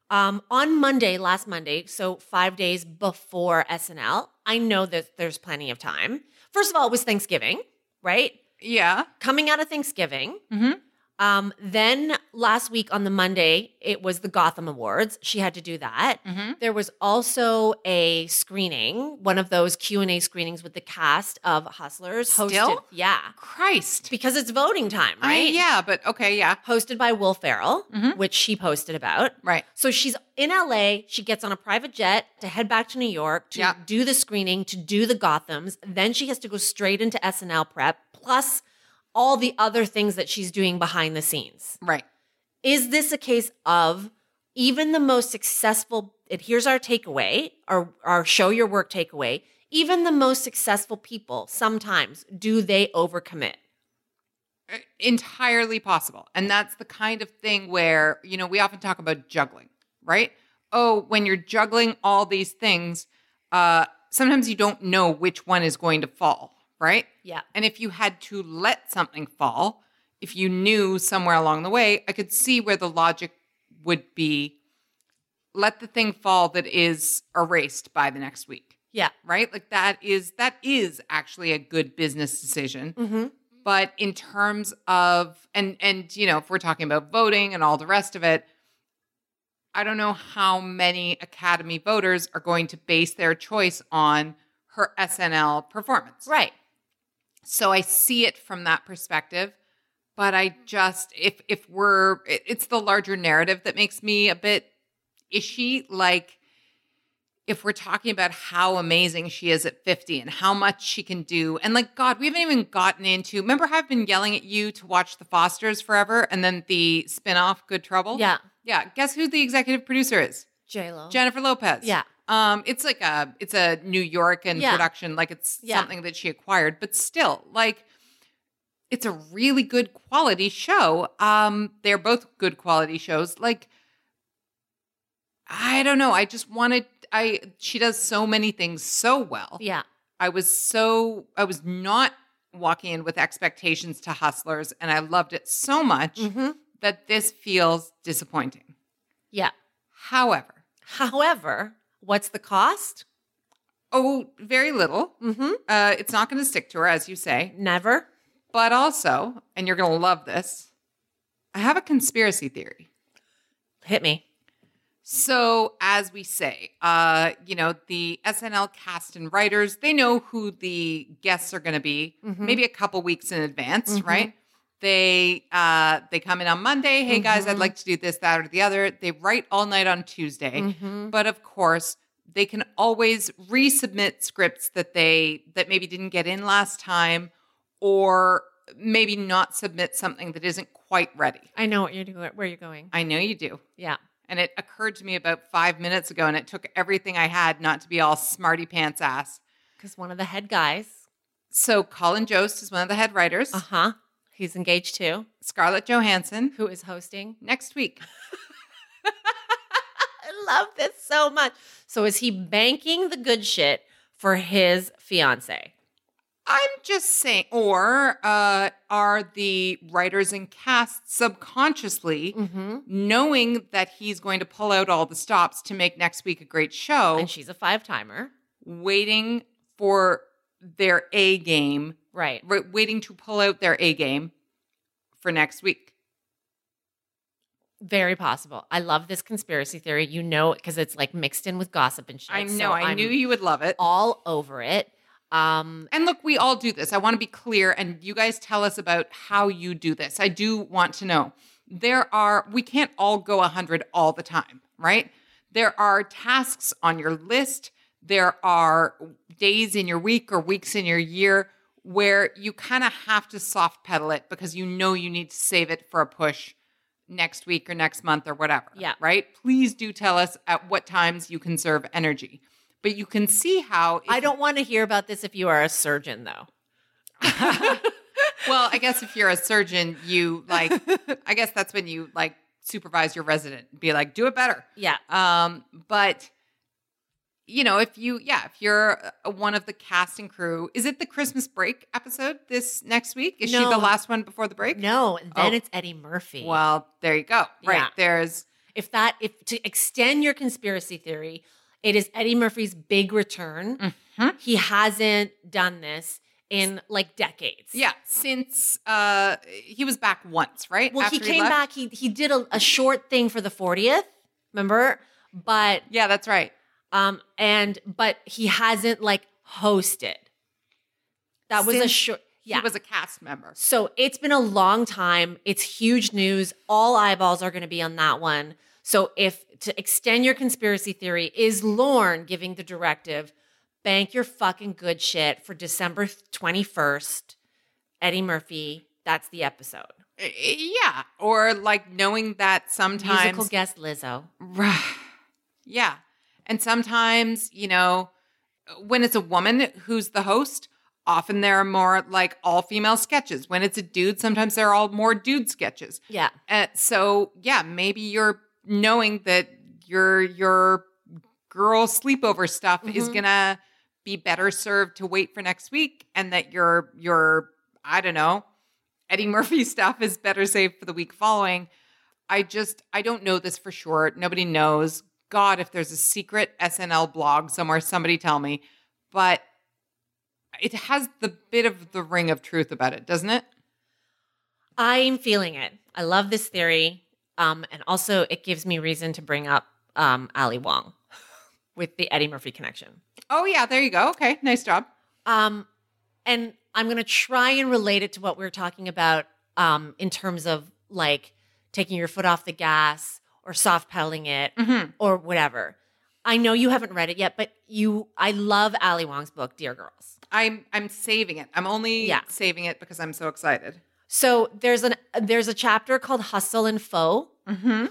Um, on Monday, last Monday, so five days before SNL, I know that there's plenty of time. First of all, it was Thanksgiving, right? Yeah. Coming out of Thanksgiving. Mhm. Um, then last week on the Monday, it was the Gotham Awards. She had to do that. Mhm. There was also a screening, one of those Q and A screenings with the cast of Hustlers. Hosted, Still? yeah, Christ. because it's voting time, I- right? yeah, but okay, yeah. hosted by Will Ferrell, Mhm. which she posted about. Right. So she's in LA. She gets on a private jet to head back to New York to Yeah. do the screening, to do the Gothams. Then she has to go straight into SNL prep, plus all the other things that she's doing behind the scenes. Right. Is this a case of even the most successful? And here's our takeaway, our, our show your work takeaway. Even the most successful people, sometimes, do they overcommit? Entirely possible. And that's the kind of thing where, you know, we often talk about juggling, right? Oh, when you're juggling all these things, uh, sometimes you don't know which one is going to fall, right? Yeah. And if you had to let something fall, if you knew somewhere along the way, I could see where the logic would be let the thing fall that is erased by the next week, Yeah. right? Like that is that is actually a good business decision Mm-hmm. but in terms of and and you know if we're talking about voting and all the rest of it i don't know how many academy voters are going to base their choice on her snl performance Right. So i see it from that perspective but i just if if we're it- it's the larger narrative that makes me a bit ishy like if we're talking about how amazing she is at 50 and how much she can do and like god we haven't even gotten into remember how i've been yelling at you to watch the fosters forever and then the spin-off good trouble Yeah. yeah guess who the executive producer is J Lo. jennifer lopez Yeah. Um it's like a it's a Nuyorican Yeah. production like it's Yeah. something that she acquired but still like it's a really good quality show um they're both good quality shows like i don't know i just wanted i she does so many things so well Yeah. i was so i was not walking in with expectations to hustlers and i loved it so much Mm-hmm. that this feels disappointing Yeah. however However, what's the cost? oh very little Mm-hmm. uh it's not going to stick to her as you say Never. But also, and you're going to love this, I have a conspiracy theory. Hit me. So, as we say, uh, you know, the SNL cast and writers, they know who the guests are going to be maybe a couple weeks in advance, right? They uh they come in on Monday, hey guys, I'd like to do this, that, or the other. They write all night on Tuesday. Mm-hmm. But of course, they can always resubmit scripts that they that maybe didn't get in last time or maybe not submit something that isn't quite ready. I know what you're doing. Where you're going. I know you do. Yeah. And it occurred to me about five minutes ago, and it took everything I had not to be all smarty pants ass. Because one of the head guys. So Colin Jost is one of the head writers. Uh huh. He's engaged to Scarlett Johansson Who is hosting? next week. I love this so much. So is he banking the good shit for his fiance? I'm just saying, or uh, are the writers and cast subconsciously Mm-hmm. knowing that he's going to pull out all the stops to make next week a great show, And she's a five timer. waiting for their A game, Right. right, waiting to pull out their A game for next week. Very possible. I love this conspiracy theory. You know, because it's like mixed in with gossip and shit. I know. so I I'm knew you would love it. all over it. Um, And look, we all do this. I want to be clear, and you guys tell us about how you do this. I do want to know. There are, we can't all go 100 all the time, right? There are tasks on your list. There are days in your week or weeks in your year where you kind of have to soft pedal it because you know you need to save it for a push next week or next month or whatever. Yeah. Right? Please do tell us at what times you conserve energy. But you can see how I don't want to hear about this if you are a surgeon, though. well, I guess if you're a surgeon, you like, I guess that's when you like supervise your resident, and be like, do it better. Yeah. Um, but you know, if you, yeah, if you're uh, one of the cast and crew, is it the Christmas break episode this next week? Is she the last one before the break? No, and then Oh. it's Eddie Murphy. Well, there you go. Right. Yeah. There's, if that if to extend your conspiracy theory, it is Eddie Murphy's big return. Mhm. He hasn't done this in like decades. yeah, since uh he was back once, right? Well, After he came left? back. He he did a, a short thing for the 40th, remember? But Yeah, that's right. Um and but he hasn't like hosted. That was a Since short yeah. He was a cast member. So it's been a long time. It's huge news. All eyeballs are going to be on that one. So if to extend your conspiracy theory, is Lorne giving the directive, bank your fucking good shit for December 21st, Eddie Murphy, that's the episode. Uh, Yeah. Or like knowing that sometimes Musical guest Lizzo. Yeah. And sometimes, you know, when it's a woman who's the host, often there are more like all female sketches. When it's a dude, sometimes there are all more dude sketches. Yeah. Uh, so, yeah, maybe you're knowing that your your girl sleepover stuff is Mhm. going to be better served to wait for next week and that your your I don't know, Eddie Murphy stuff is better saved for the week following. I just I don't know this for sure. Nobody knows. God, if there's a secret SNL blog somewhere, somebody tell me. But it has the bit of the ring of truth about it, doesn't it? I'm feeling it. I love this theory. Um, and also it gives me reason to bring up um, Ali Wong with the Eddie Murphy connection. Oh yeah, there you go. Okay, nice job. Um, and I'm going to try and relate it to what we were talking about um, in terms of like taking your foot off the gas or soft pedaling it Mhm. or whatever. I know you haven't read it yet, but you, I love Ali Wong's book, Dear Girls. I'm I'm saving it. I'm only Yeah. saving it because I'm so excited. So there's an there's a chapter called Hustle and Foe. Mm-hmm.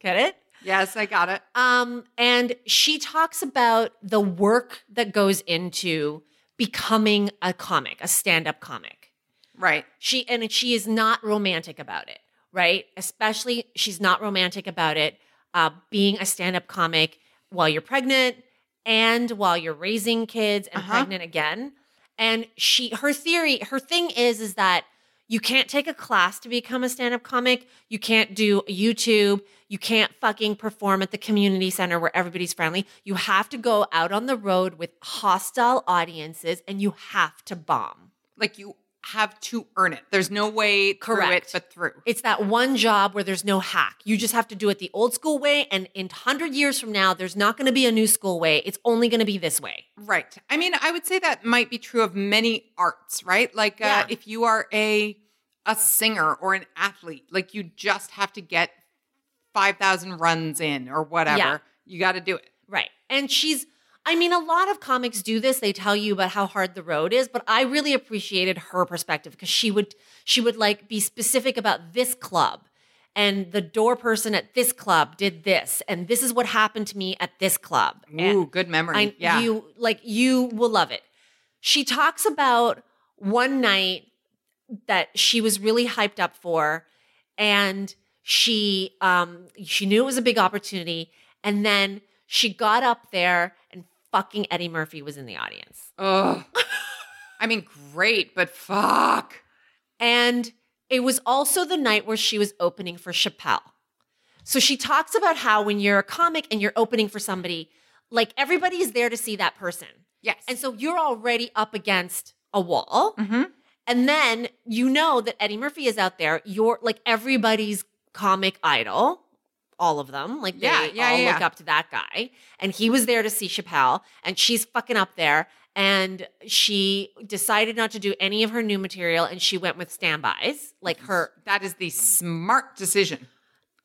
Get it? Yes, I got it. Um, and she talks about the work that goes into becoming a comic, a stand-up comic. Right. She and she is not romantic about it, right? Especially she's not romantic about it uh, being a stand-up comic while you're pregnant and while you're raising kids and Uh-huh. pregnant again. And she her theory, her thing is is that you can't take a class to become a stand-up comic. You can't do YouTube. You can't fucking perform at the community center where everybody's friendly. You have to go out on the road with hostile audiences and you have to bomb. Like you have to earn it. There's no way through Correct. it but through. It's that one job where there's no hack. You just have to do it the old school way. And in 100 years from now, there's not going to be a new school way. It's only going to be this way. Right. I mean, I would say that might be true of many arts, right? Like uh, Yeah. if you are a a singer or an athlete, like you just have to get 5,000 runs in or whatever. Yeah. You got to do it. Right. And she's, I mean, a lot of comics do this. They tell you about how hard the road is, but I really appreciated her perspective because she would, she would like be specific about this club and the door person at this club did this. And this is what happened to me at this club. And- Ooh, good memory. I, yeah. You like you will love it. She talks about one night that she was really hyped up for and she um she knew it was a big opportunity and then she got up there and fucking Eddie Murphy was in the audience. Ugh. I mean, great, but fuck. And it was also the night where she was opening for Chappelle. So she talks about how when you're a comic and you're opening for somebody, like everybody is there to see that person. Yes. And so you're already up against a wall. Mhm. And then you know that Eddie Murphy is out there. You're like everybody's comic idol, all of them. Like they Yeah, yeah, all yeah. look up to that guy. And he was there to see Chappelle, and she's fucking up there. And she decided not to do any of her new material, and she went with standbys. Like her, That is the smart decision.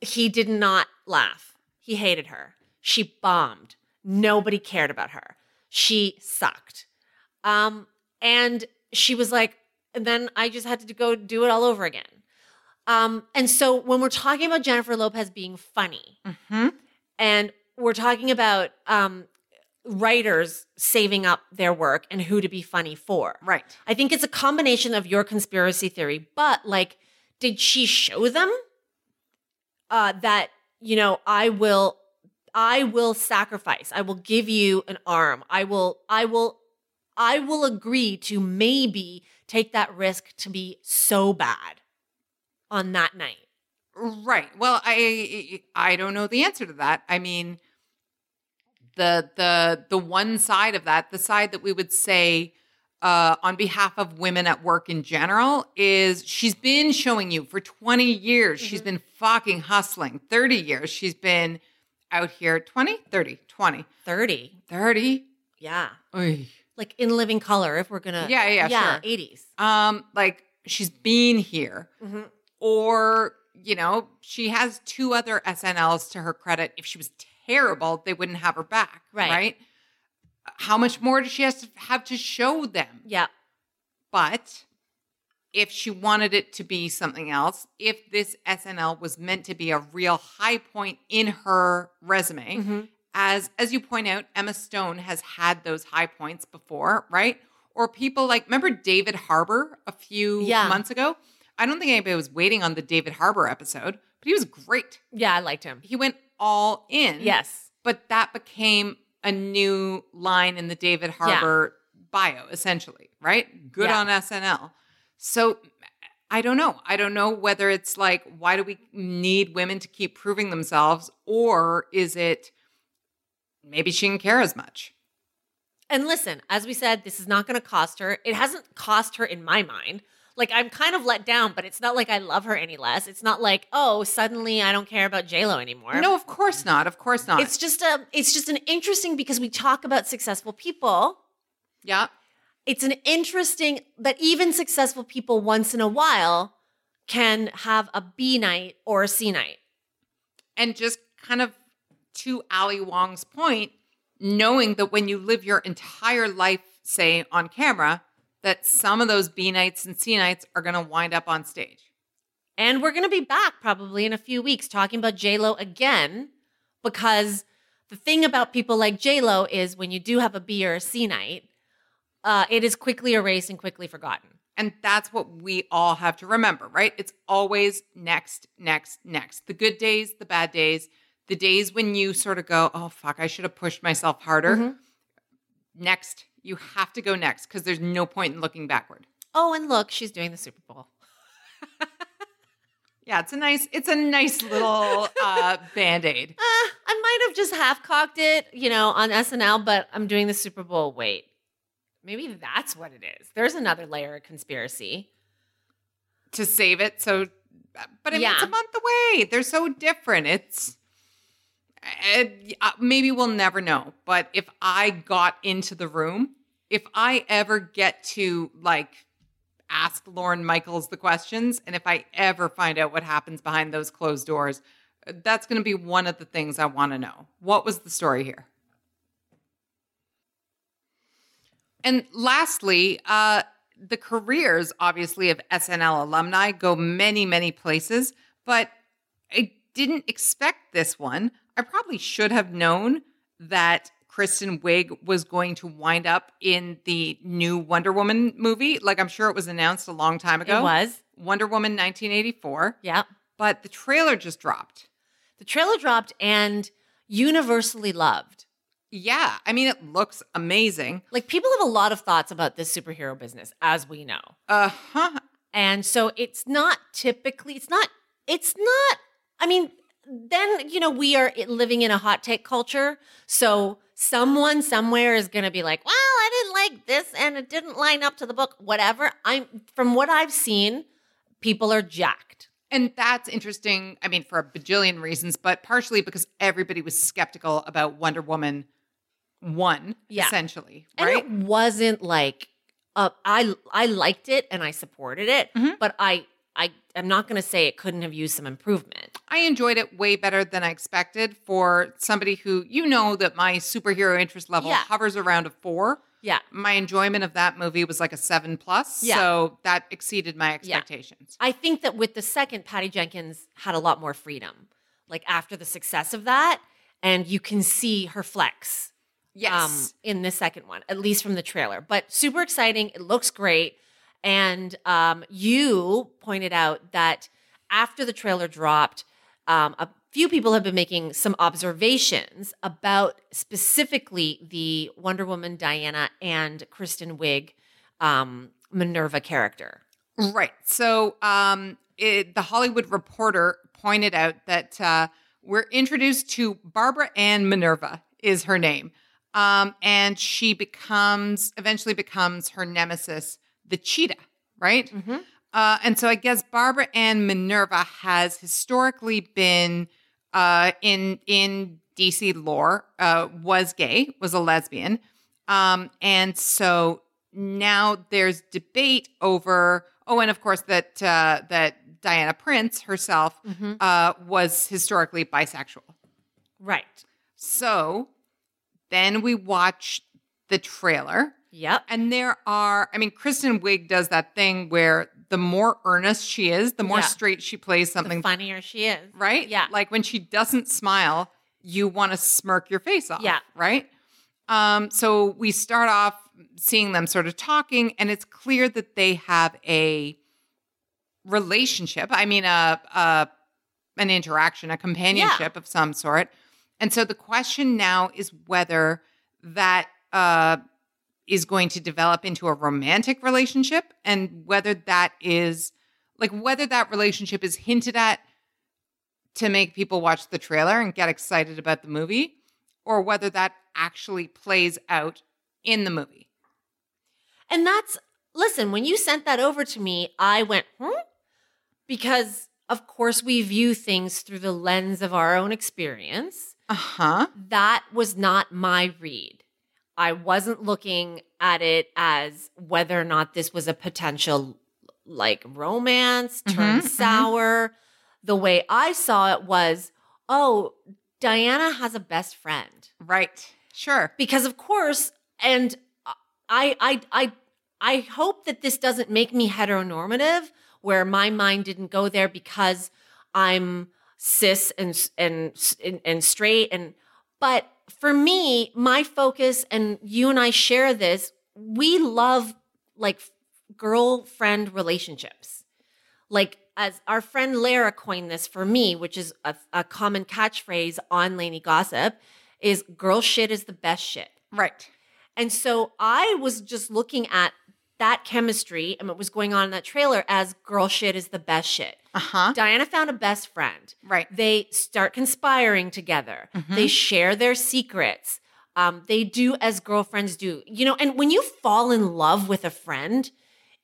he did not laugh. He hated her. She bombed. Nobody cared about her. She sucked. Um, and she was like, and then I just had to go do it all over again. Um, and so when we're talking about Jennifer Lopez being funny, Mm-hmm. and we're talking about um, writers saving up their work and who to be funny for, Right. I think it's a combination of your conspiracy theory, but like, did she show them uh, that you know I will, I will sacrifice. I will give you an arm. I will, I will, I will agree to maybe take that risk to be so bad on that night. Right. Well, I I don't know the answer to that. I mean, the the the one side of that, the side that we would say uh, on behalf of women at work in general, is she's been showing you for 20 years. She's been fucking hustling. 30 years. She's been out here 20, 30, 20, Thirty, 30. yeah, Oy. like in living color. If we're gonna, Yeah, yeah, yeah, sure. eighties. Um, like she's been here. Mhm. Or you know she has two other snls to her credit if she was terrible they wouldn't have her back Right. right how much more does she has to have to show them Yeah, but if she wanted it to be something else if this snl was meant to be a real high point in her resume Mhm. as as you point out emma stone has had those high points before right or people like remember david harbour a few Yeah. months ago i don't think anybody was waiting on the david harbour episode but he was great yeah, I liked him. he went all in Yes, but that became a new line in the david harbour bio essentially right good Yeah. on snl so I don't know. I don't know whether it's like, why do we need women to keep proving themselves? Or is it maybe she didn't care as much? And listen, as we said, this is not going to cost her. It hasn't cost her in my mind. Like I'm kind of let down, but it's not like I love her any less. It's not like, oh, suddenly I don't care about Lo anymore. No, of course not. Of course not. It's just a it's just an interesting because we talk about successful people. yeah. It's an interesting that even successful people once in a while can have a B night or a C night. And just kind of to Ali Wong's point, knowing that when you live your entire life, say on camera, that some of those B nights and C nights are going to wind up on stage. And we're going to be back probably in a few weeks talking about J-Lo again because the thing about people like J-Lo is when you do have a B or a C night, uh, it is quickly erased and quickly forgotten. And that's what we all have to remember, right? It's always next, next, next. The good days, the bad days, the days when you sort of go, oh, fuck, I should have pushed myself harder. Mhm. Next, you have to go next because there's no point in looking backward. Oh, and look, she's doing the Super Bowl. Yeah, it's a nice, it's a nice little uh, band aid. Uh, I might have just half cocked it, you know, on SNL, but I'm doing the Super Bowl. Wait, maybe that's what it is. There's another layer of conspiracy. to save it. So, but I mean, it's a month away. They're so different. It's it, uh, maybe we'll never know. But if I got into the room, if I ever get to like ask Lorne Michaels the questions, and if I ever find out what happens behind those closed doors, that's going to be one of the things I want to know. What was the story here? And lastly, uh, the careers, obviously, of SNL alumni go many, many places, but I didn't expect this one. I probably should have known that Kristen Wiig was going to wind up in the new Wonder Woman movie. Like, I'm sure it was announced a long time ago. It was. Wonder Woman 1984, Yeah. but the trailer just dropped. The trailer dropped and universally loved. Yeah, I mean, it looks amazing. Like people have a lot of thoughts about this superhero business, as we know. Uh huh. And so it's not typically, it's not, it's not, I mean, then, you know, we are living in a hot take culture. So someone somewhere is going to be like, well, I didn't like this and it didn't line up to the book, whatever. I'm from what I've seen, people are jacked. And that's interesting. I mean, for a bajillion reasons, but partially because everybody was skeptical about Wonder Woman 1, Yeah. essentially, And right? it wasn't like uh, I I liked it and I supported it, Mhm. but I I am not going to say it couldn't have used some improvement. I enjoyed it way better than I expected for somebody who, you know, that my superhero interest level Yeah. hovers around a four. Yeah. My enjoyment of that movie was like a seven plus. Yeah. So that exceeded my expectations. I think that with the second, Patty Jenkins had a lot more freedom, like after the success of that, and you can see her flex. Yes. um, in the second one, at least from the trailer. But super exciting. It looks great. And um, you pointed out that after the trailer dropped, um, a few people have been making some observations about specifically the Wonder Woman Diana and Kristen Wiig um, Minerva character. Right. So um, it, the Hollywood Reporter pointed out that uh, we're introduced to Barbara Ann Minerva is her name, um, and she becomes eventually becomes her nemesis, the cheetah. Right. Uh, and so I guess Barbara Ann Minerva has historically been uh, in in DC lore uh, was gay, was a lesbian, um, and so now there's debate over. Oh, and of course that uh, that Diana Prince herself uh, was historically bisexual. Right. So then we watch the trailer. Yep. And there are, I mean, Kristen Wiig does that thing where the more earnest she is, the more Yeah. straight she plays something, The funnier she is. right? Yeah. Like when she doesn't smile, you want to smirk your face off. Yeah. Right. Um, so we start off seeing them sort of talking, and it's clear that they have a relationship. I mean, a, a an interaction, a companionship of some sort. And so the question now is whether that uh, is going to develop into a romantic relationship and whether that is like whether that relationship is hinted at to make people watch the trailer and get excited about the movie or whether that actually plays out in the movie. And that's listen, when you sent that over to me, I went, hmm? Because of course we view things through the lens of our own experience. Uh-huh. That was not my read. I wasn't looking at it as whether or not this was a potential like romance, turn Mhm, mhm. sour. The way I saw it was, oh, Diana has a best friend Right. Sure. because of course and i i i i hope that this doesn't make me heteronormative where my mind didn't go there because i'm cis and and and, and straight and but for me my focus and you and i share this we love like girlfriend relationships like as our friend Lara coined this for me, which is a, a common catchphrase on Lainey Gossip, is girl shit is the best shit. Right. And so I was just looking at that chemistry and what was going on in that trailer as girl shit is the best shit. Uh-huh. Diana found a best friend. Right. They start conspiring together. They share their secrets. Um, they do as girlfriends do. You know, and when you fall in love with a friend,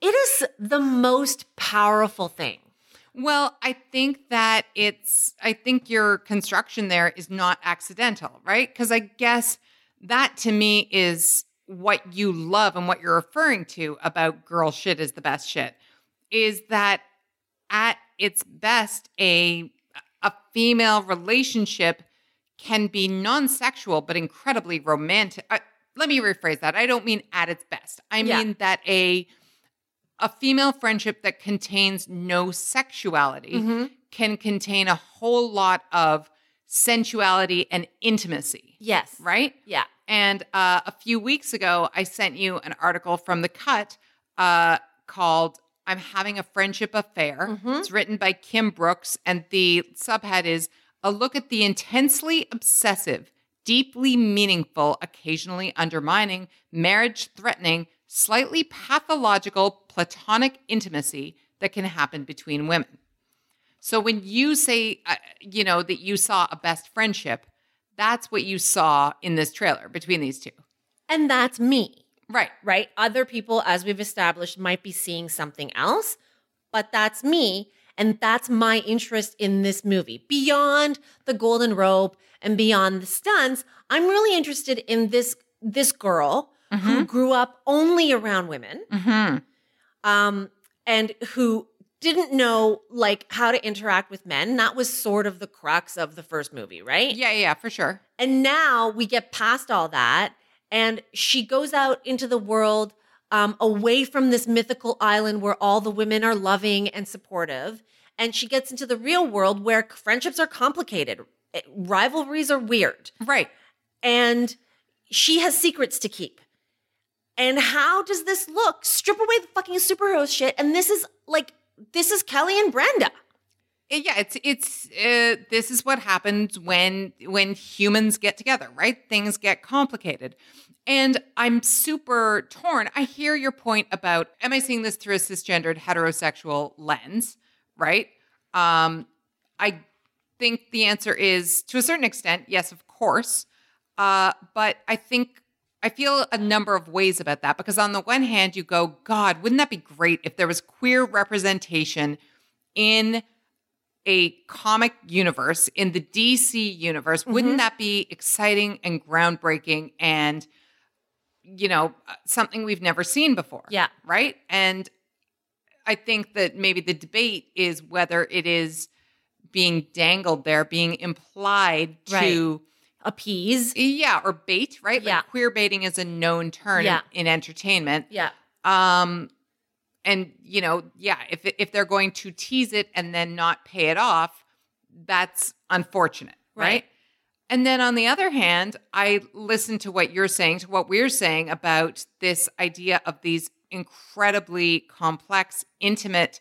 it is the most powerful thing. Well, I think that it's, I think your construction there is not accidental, right? Because I guess that to me is what you love and what you're referring to about girl shit is the best shit is that at its best, a, a female relationship can be non sexual but incredibly romantic. Uh, let me rephrase that. I don't mean at its best, I Yeah. mean that a a female friendship that contains no sexuality Mm-hmm. can contain a whole lot of sensuality and intimacy, Yes. right? Yeah. And uh, a few weeks ago, I sent you an article from The Cut uh, called I'm Having a Friendship Affair. It's written by Kim Brooks, and the subhead is A Look at the Intensely Obsessive, Deeply Meaningful, Occasionally Undermining, Marriage Threatening, Slightly Pathological Platonic Intimacy that can happen between women. So when you say, uh, you know, that you saw a best friendship, that's what you saw in this trailer between these two. And that's me. Right. right? Other people, as we've established, might be seeing something else, but that's me. And that's my interest in this movie. Beyond the golden rope and beyond the stunts, I'm really interested in this this girl who grew up only around women, Mm-hmm. um, and who didn't know like how to interact with men. That was sort of the crux of the first movie, right? Yeah, yeah, for sure. And now we get past all that, and she goes out into the world um, away from this mythical island where all the women are loving and supportive. And she gets into the real world where friendships are complicated, rivalries are weird, Right. and she has secrets to keep. And how does this look? Strip away the fucking superhero shit, and this is like this is Kelly and Brenda. Yeah, it's it's uh, this is what happens when when humans get together, right? Things get complicated. And I'm super torn. I hear your point about am I seeing this through a cisgendered heterosexual lens, right? Um I think the answer is to a certain extent, yes, of course. Uh but I think I feel a number of ways about that because on the one hand you go, god, wouldn't that be great if there was queer representation in a comic universe in the DC universe, Mm-hmm. wouldn't that be exciting and groundbreaking and you know, uh, something we've never seen before? Yeah. Right? And I think that maybe the debate is whether it is being dangled there, being implied to Appease. yeah, or bait, right? Yeah. Like queer baiting is a known term Yeah. in, in entertainment. Yeah. Um, and you know, yeah, if if they're going to tease it and then not pay it off, that's unfortunate, right? Right. And then on the other hand, I listen to what you're saying, to what we're saying about this idea of these incredibly complex, intimate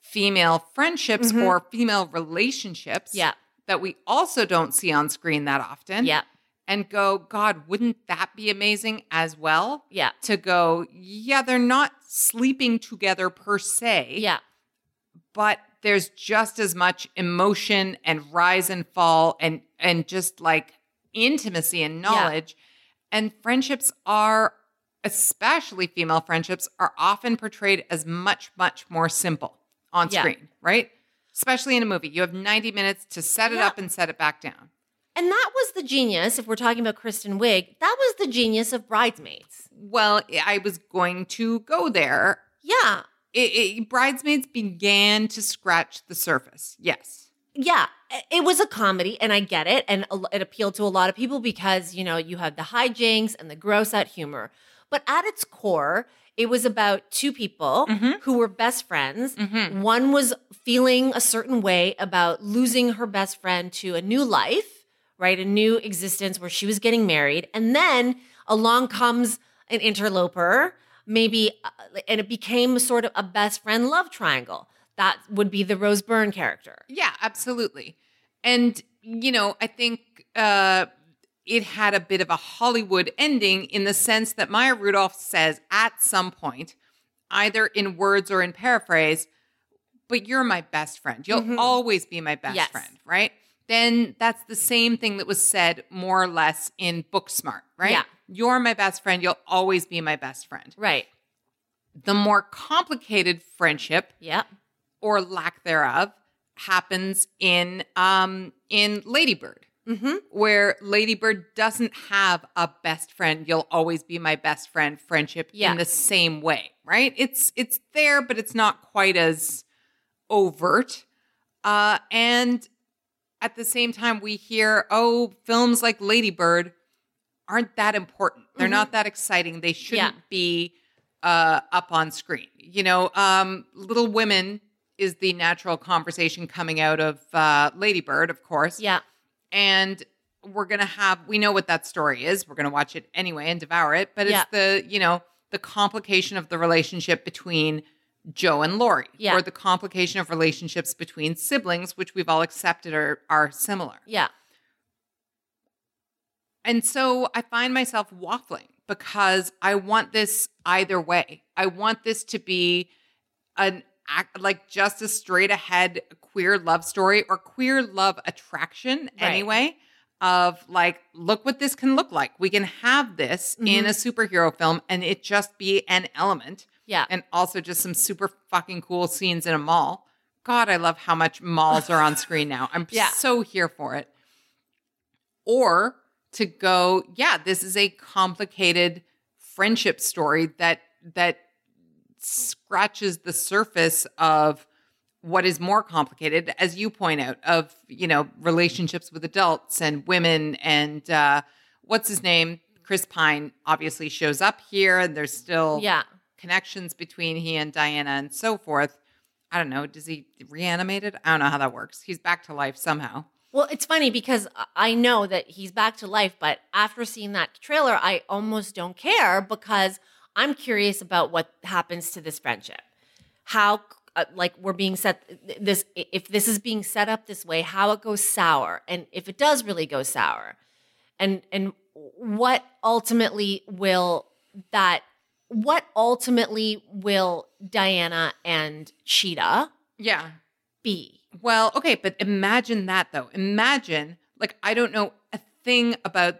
female friendships or female relationships Mm-hmm. Yeah. that we also don't see on screen that often Yeah. And go, God, wouldn't that be amazing as well? Yeah. To go, yeah, they're not sleeping together per se, Yeah. but there's just as much emotion and rise and fall and and just like intimacy and knowledge. And friendships are, especially female friendships, are often portrayed as much, much more simple on Yeah. screen, right? Especially in a movie. You have 90 minutes to set it Yeah. up and set it back down. And that was the genius, if we're talking about Kristen Wiig, that was the genius of Bridesmaids. Well, I was going to go there. Yeah. It, it, Bridesmaids began to scratch the surface. Yes. Yeah. It was a comedy, and I get it. And it appealed to a lot of people because, you know, you have the hijinks and the gross out humor. But at its core, it was about two people mm-hmm. who were best friends. Mm-hmm. One was feeling a certain way about losing her best friend to a new life, right? A new existence where she was getting married. And then along comes an interloper, maybe, uh, and it became sort of a best friend love triangle. That would be the Rose Byrne character. Yeah, absolutely. And, you know, I think uh, it had a bit of a Hollywood ending in the sense that Maya Rudolph says at some point, either in words or in paraphrase, but you're my best friend. You'll always be my best Yes. friend, right? Then that's the same thing that was said more or less in Booksmart, right? Yeah. You're my best friend. You'll always be my best friend. Right. The more complicated friendship Yeah. or lack thereof happens in um in Ladybird. Mm-hmm. Where Ladybird doesn't have a best friend, you'll always be my best friend friendship Yeah. in the same way, right? It's it's there, but it's not quite as overt. Uh, and at the same time, we hear, oh, films like Ladybird aren't that important. They're not that exciting. They shouldn't Mm-hmm. Yeah. be uh, up on screen. You know, um, Little Women is the natural conversation coming out of uh, Ladybird, of course. Yeah. And we're going to have, we know what that story is. We're going to watch it anyway and devour it. But it's Yeah. the, you know, the complication of the relationship between Jo and Laurie, Yeah. or the complication of relationships between siblings, which we've all accepted are, are similar. Yeah. And so I find myself waffling because I want this either way. I want this to be an act like just a straight ahead queer love story or queer love attraction Right. anyway. of like, look what this can look like. We can have this in mm-hmm. a superhero film and it just be an element. Yeah. And also just some super fucking cool scenes in a mall. God, I love how much malls are on screen now. I'm Yeah. so here for it. Or to go, yeah, this is a complicated friendship story that that scratches the surface of what is more complicated as you point out of you know relationships with adults and women and uh what's his name chris pine obviously shows up here and there's still Yeah. Connections between he and diana and so forth. I don't know does he reanimated i don't know how that works. He's back to life somehow. Well, it's funny because I know that he's back to life, but after seeing that trailer, I almost don't care because I'm curious about what happens to this friendship. How, uh, like, we're being set this, if this is being set up this way, how it goes sour, and if it does really go sour, and and what ultimately will that, what ultimately will Diana and Cheetah yeah be? Well, okay, but imagine that though. Imagine, like, I don't know a thing about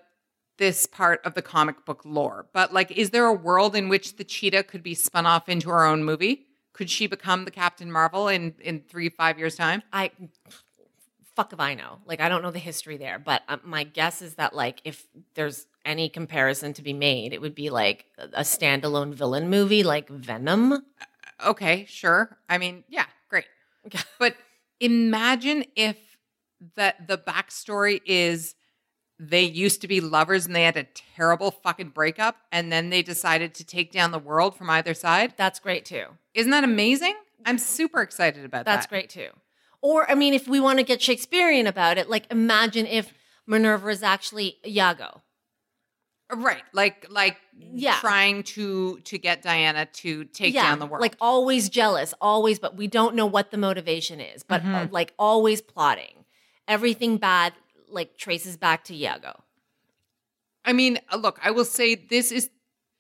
this part of the comic book lore, but like, is there a world in which the cheetah could be spun off into her own movie? Could she become the Captain Marvel in in three five years time? I fuck if I know. Like I don't know the history there, but um, my guess is that like if there's any comparison to be made, it would be like a standalone villain movie like Venom. Uh, uh, okay, sure. I mean, yeah, great. But imagine if that the backstory is they used to be lovers and they had a terrible fucking breakup and then they decided to take down the world from either side. That's great too. Isn't that amazing? I'm super excited about That's that. That's great too. Or I mean, if we want to get Shakespearean about it, like imagine if Minerva is actually Iago. Right. Like like Yeah. trying to to get Diana to take yeah, down the world. like always jealous, always, but we don't know what the motivation is. But Mm-hmm. uh, like always plotting, everything bad like traces back to Iago. I mean, uh, look, I will say this is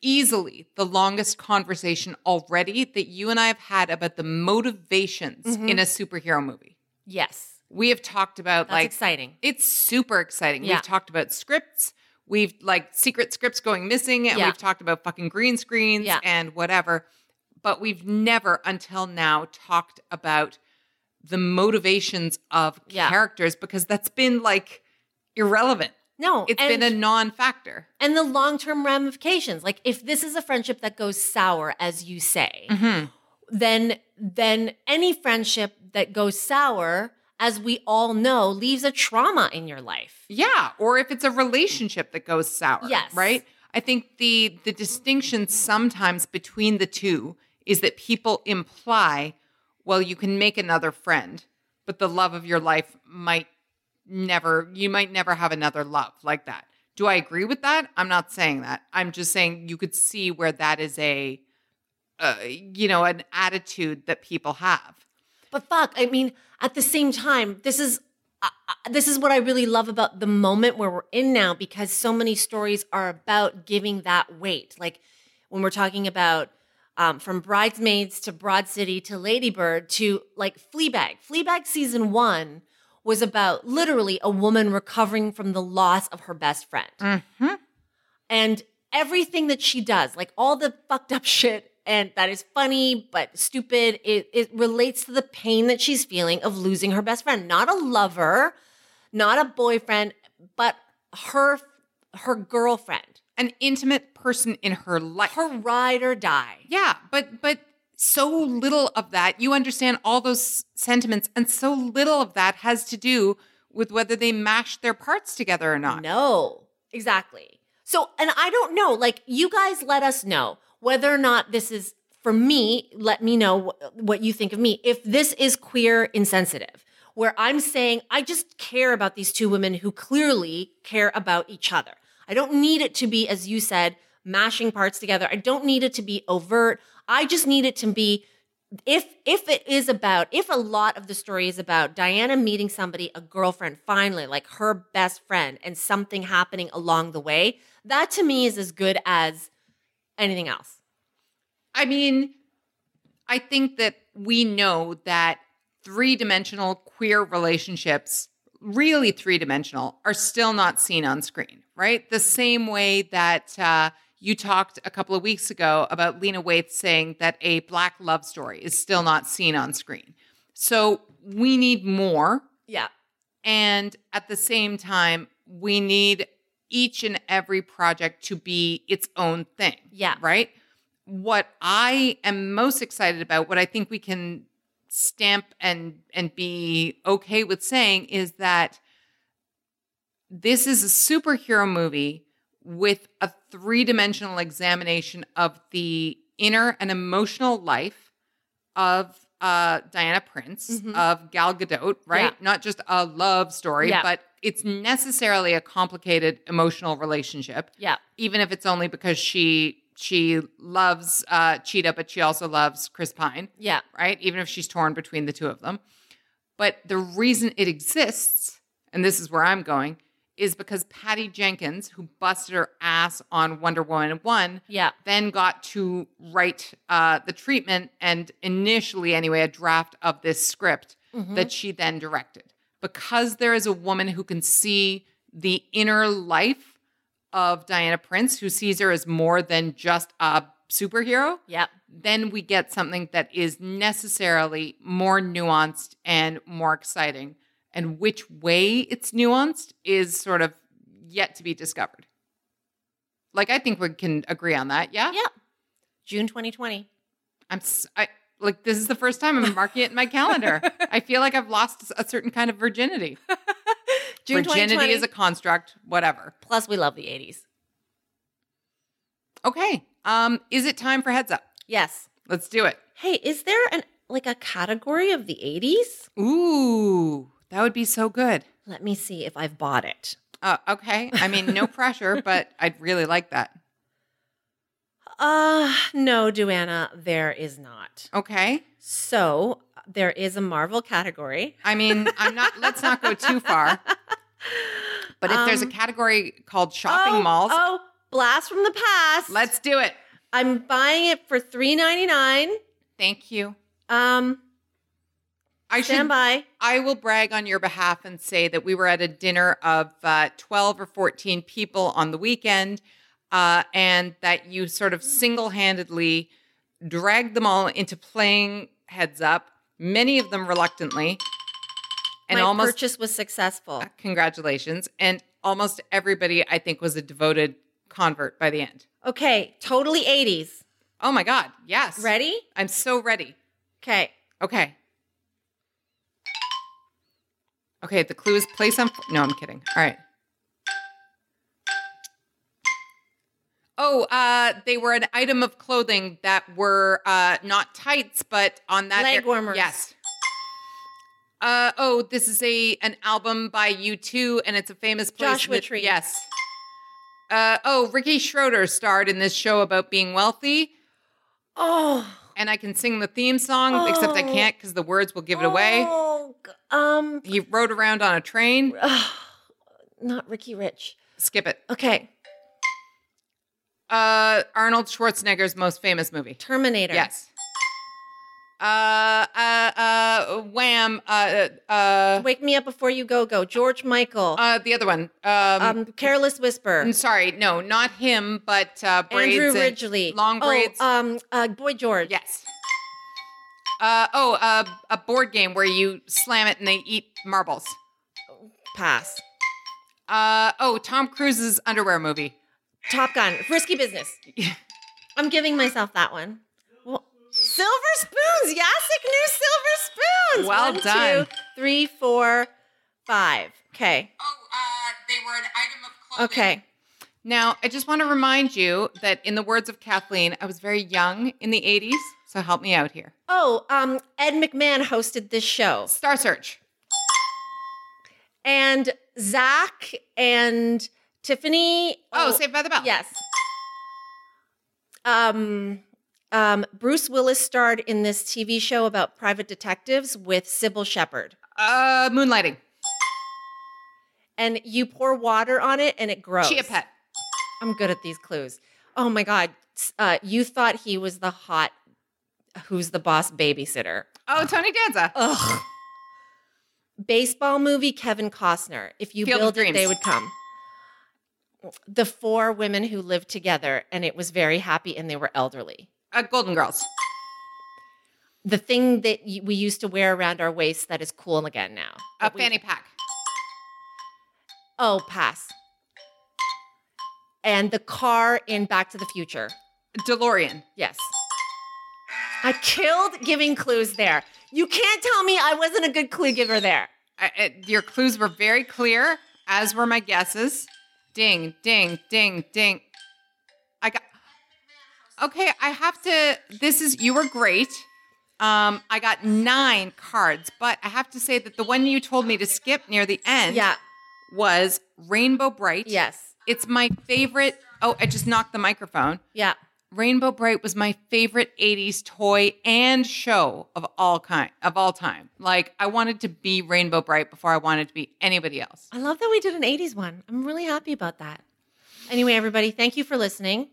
easily the longest conversation already that you and I have had about the motivations Mm-hmm. in a superhero movie. Yes, We have talked about that's like exciting. it's super exciting. Yeah. We've talked about scripts. We've like secret scripts going missing, and Yeah. we've talked about fucking green screens Yeah. and whatever. But we've never until now talked about the motivations of Yeah. characters because that's been like irrelevant. No, It's and, been a non-factor. and the long term ramifications. Like if this is a friendship that goes sour, as you say, Mm-hmm. then then any friendship that goes sour, as we all know, leaves a trauma in your life. Yeah, or if it's a relationship that goes sour. Yes. Right? I think the the distinction sometimes between the two is that people imply, well, you can make another friend, but the love of your life might never you might never have another love like that. Do I agree with that? I'm not saying that. I'm just saying you could see where that is a uh, you know, an attitude that people have. But fuck, I mean, at the same time, this is uh, uh, this is what I really love about the moment where we're in now because so many stories are about giving that weight. Like when we're talking about um, from Bridesmaids to Broad City to Ladybird to like Fleabag. Fleabag season one was about literally a woman recovering from the loss of her best friend. And everything that she does, like all the fucked up shit and that is funny but stupid, it, it relates to the pain that she's feeling of losing her best friend. Not a lover, not a boyfriend, but her her girlfriend. An intimate person in her life. Her ride or die. Yeah, but but so little of that you understand all those sentiments, and so little of that has to do with whether they mash their parts together or not. No, exactly. So, and I don't know, like, you guys let us know whether or not this is for me. Let me know wh- what you think of me. If this is queer insensitive, where I'm saying, I just care about these two women who clearly care about each other. I don't need it to be, as you said, mashing parts together. I don't need it to be overt. I just need it to be if if it is about if a lot of the story is about Diana meeting somebody a girlfriend finally like her best friend and something happening along the way that to me is as good as anything else I mean, I think that we know that three dimensional queer relationships really three dimensional are still not seen on screen, right? The same way that uh, you talked a couple of weeks ago about Lena Waithe saying that a black love story is still not seen on screen. So we need more. Yeah. And at the same time, we need each and every project to be its own thing. Yeah. Right? What I am most excited about, what I think we can stamp and and be okay with saying is that this is a superhero movie with a three-dimensional examination of the inner and emotional life of uh, Diana Prince, of Gal Gadot, right? Yeah. Not just a love story, Yeah. but it's necessarily a complicated emotional relationship Yeah. even if it's only because she she loves uh Cheetah, but she also loves Chris Pine, Yeah. right? Even if she's torn between the two of them. But the reason it exists, and this is where I'm going, is because Patty Jenkins, who busted her ass on Wonder Woman 1, Yeah. then got to write uh, the treatment and initially, anyway, a draft of this script that she then directed. Because there is a woman who can see the inner life of Diana Prince, who sees her as more than just a superhero, Yep. then we get something that is necessarily more nuanced and more exciting. And which way it's nuanced is sort of yet to be discovered. Like, I think we can agree on that. Yeah. Yeah. June 2020. I'm I like this is the first time I'm marking it in my calendar. I feel like I've lost a certain kind of virginity. June virginity is a construct, whatever. Plus, we love the 80s. Okay. Um, is it time for heads up? Yes. Let's do it. Hey, is there an like a category of the 80s? Ooh, that would be so good. Let me see if I've bought it. Uh, okay. I mean, no pressure, but I'd really like that. Uh, no, Duana, there is not. Okay. So, there is a Marvel category. I mean, I'm not. Let's not go too far. But if there's a Um, category called shopping oh, malls, Oh, blast from the past. let's do it. I'm buying it for $3.99. Thank you. Um, I stand should. by. I will brag on your behalf and say that we were at a dinner of uh, 12 or 14 people on the weekend, uh, and that you sort of single handedly dragged them all into playing heads up, many of them reluctantly. And My almost purchase was successful. congratulations. And almost everybody, I think, was a devoted convert by the end. Okay, totally 80s. Oh my God. Yes. Ready? I'm so ready. Okay. Okay. Okay, the clue is place on. No, I'm kidding. All right. Oh, uh, they were an item of clothing that were uh, not tights, but on that Leg warmers. Yes. Uh, oh, this is a an album by U2, and it's a famous place. Joshua that- Tree. Yes. Uh, oh, Ricky Schroder starred in this show about being wealthy, Oh. and I can sing the theme song, except I Oh. can't because the words will give it away. Oh, um, He rode around on a train. not Ricky Rich. Skip it. Okay, Uh, Arnold Schwarzenegger's most famous movie. Terminator. Yes. Uh, uh, uh, Wham. Uh, uh, Wake me up before you go go. George Michael. uh, the other one. Um, um, Careless Whisper. I'm sorry, no, not him, but uh, braids Andrew and Ridgeley. long braids. Oh, um, uh, Boy George. yes. Uh, oh, uh, a board game where you slam it and they eat marbles. Pass. Uh, oh, Tom Cruise's underwear movie. Top Gun. Risky Business. I'm giving myself that one. Well, silver spoons. Yasik knew silver spoons. Well One, done. two, three, four, five. Okay. Oh, uh, they were an item of clothing. Okay. Now, I just want to remind you that in the words of Kathleen, I was very young in the 80s, so help me out here. Oh, um, Ed McMahon hosted this show. Star Search. And Zach and Tiffany. Oh, Saved by the Bell. Yes. Um, um, Bruce Willis starred in this TV show about private detectives with Cybill Shepherd. Uh, Moonlighting. And you pour water on it and it grows. Chia Pet. I'm good at these clues. Oh my God. Uh, you thought he was the hot, who's the boss babysitter. Oh, Tony Danza. Ugh. baseball movie, Kevin Costner. If you Field build it, they would come. The four women who lived together, and it was very happy, and they were elderly. Uh, Golden Girls. The thing that y- we used to wear around our waist that is cool again now. A fanny pack. Oh, pass. And the car in Back to the Future. DeLorean. Yes. I killed giving clues there. You can't tell me I wasn't a good clue giver there. I, I- your clues were very clear, as were my guesses. Ding, ding, ding, ding. I got. Okay, I have to. This is you were great. Um, I got nine cards, but I have to say that the one you told me to skip near the end, Yeah. was Rainbow Brite. Yes. it's my favorite. Oh, I just knocked the microphone. Yeah. Rainbow Brite was my favorite 80s toy and show of all kind of all time. Like I wanted to be Rainbow Brite before I wanted to be anybody else. I love that we did an 80s one. I'm really happy about that. Anyway, everybody, thank you for listening.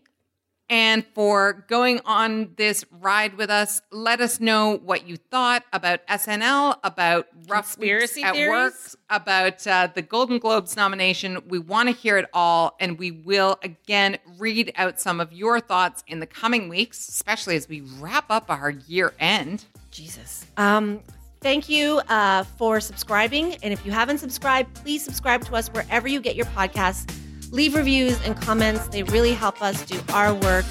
And for going on this ride with us, let us know what you thought about SNL, about rough Conspiracy at theories? work, about uh, the Golden Globes nomination. We want to hear it all, and we will again read out some of your thoughts in the coming weeks, especially as we wrap up our year end. Jesus. Um, thank you uh, for subscribing. And if you haven't subscribed, please subscribe to us wherever you get your podcasts. Leave reviews and comments. They really help us do our work.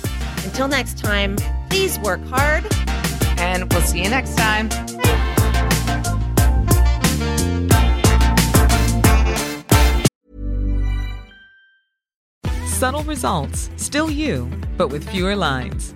Until next time, please work hard. And we'll see you next time. Subtle results, still you, but with fewer lines.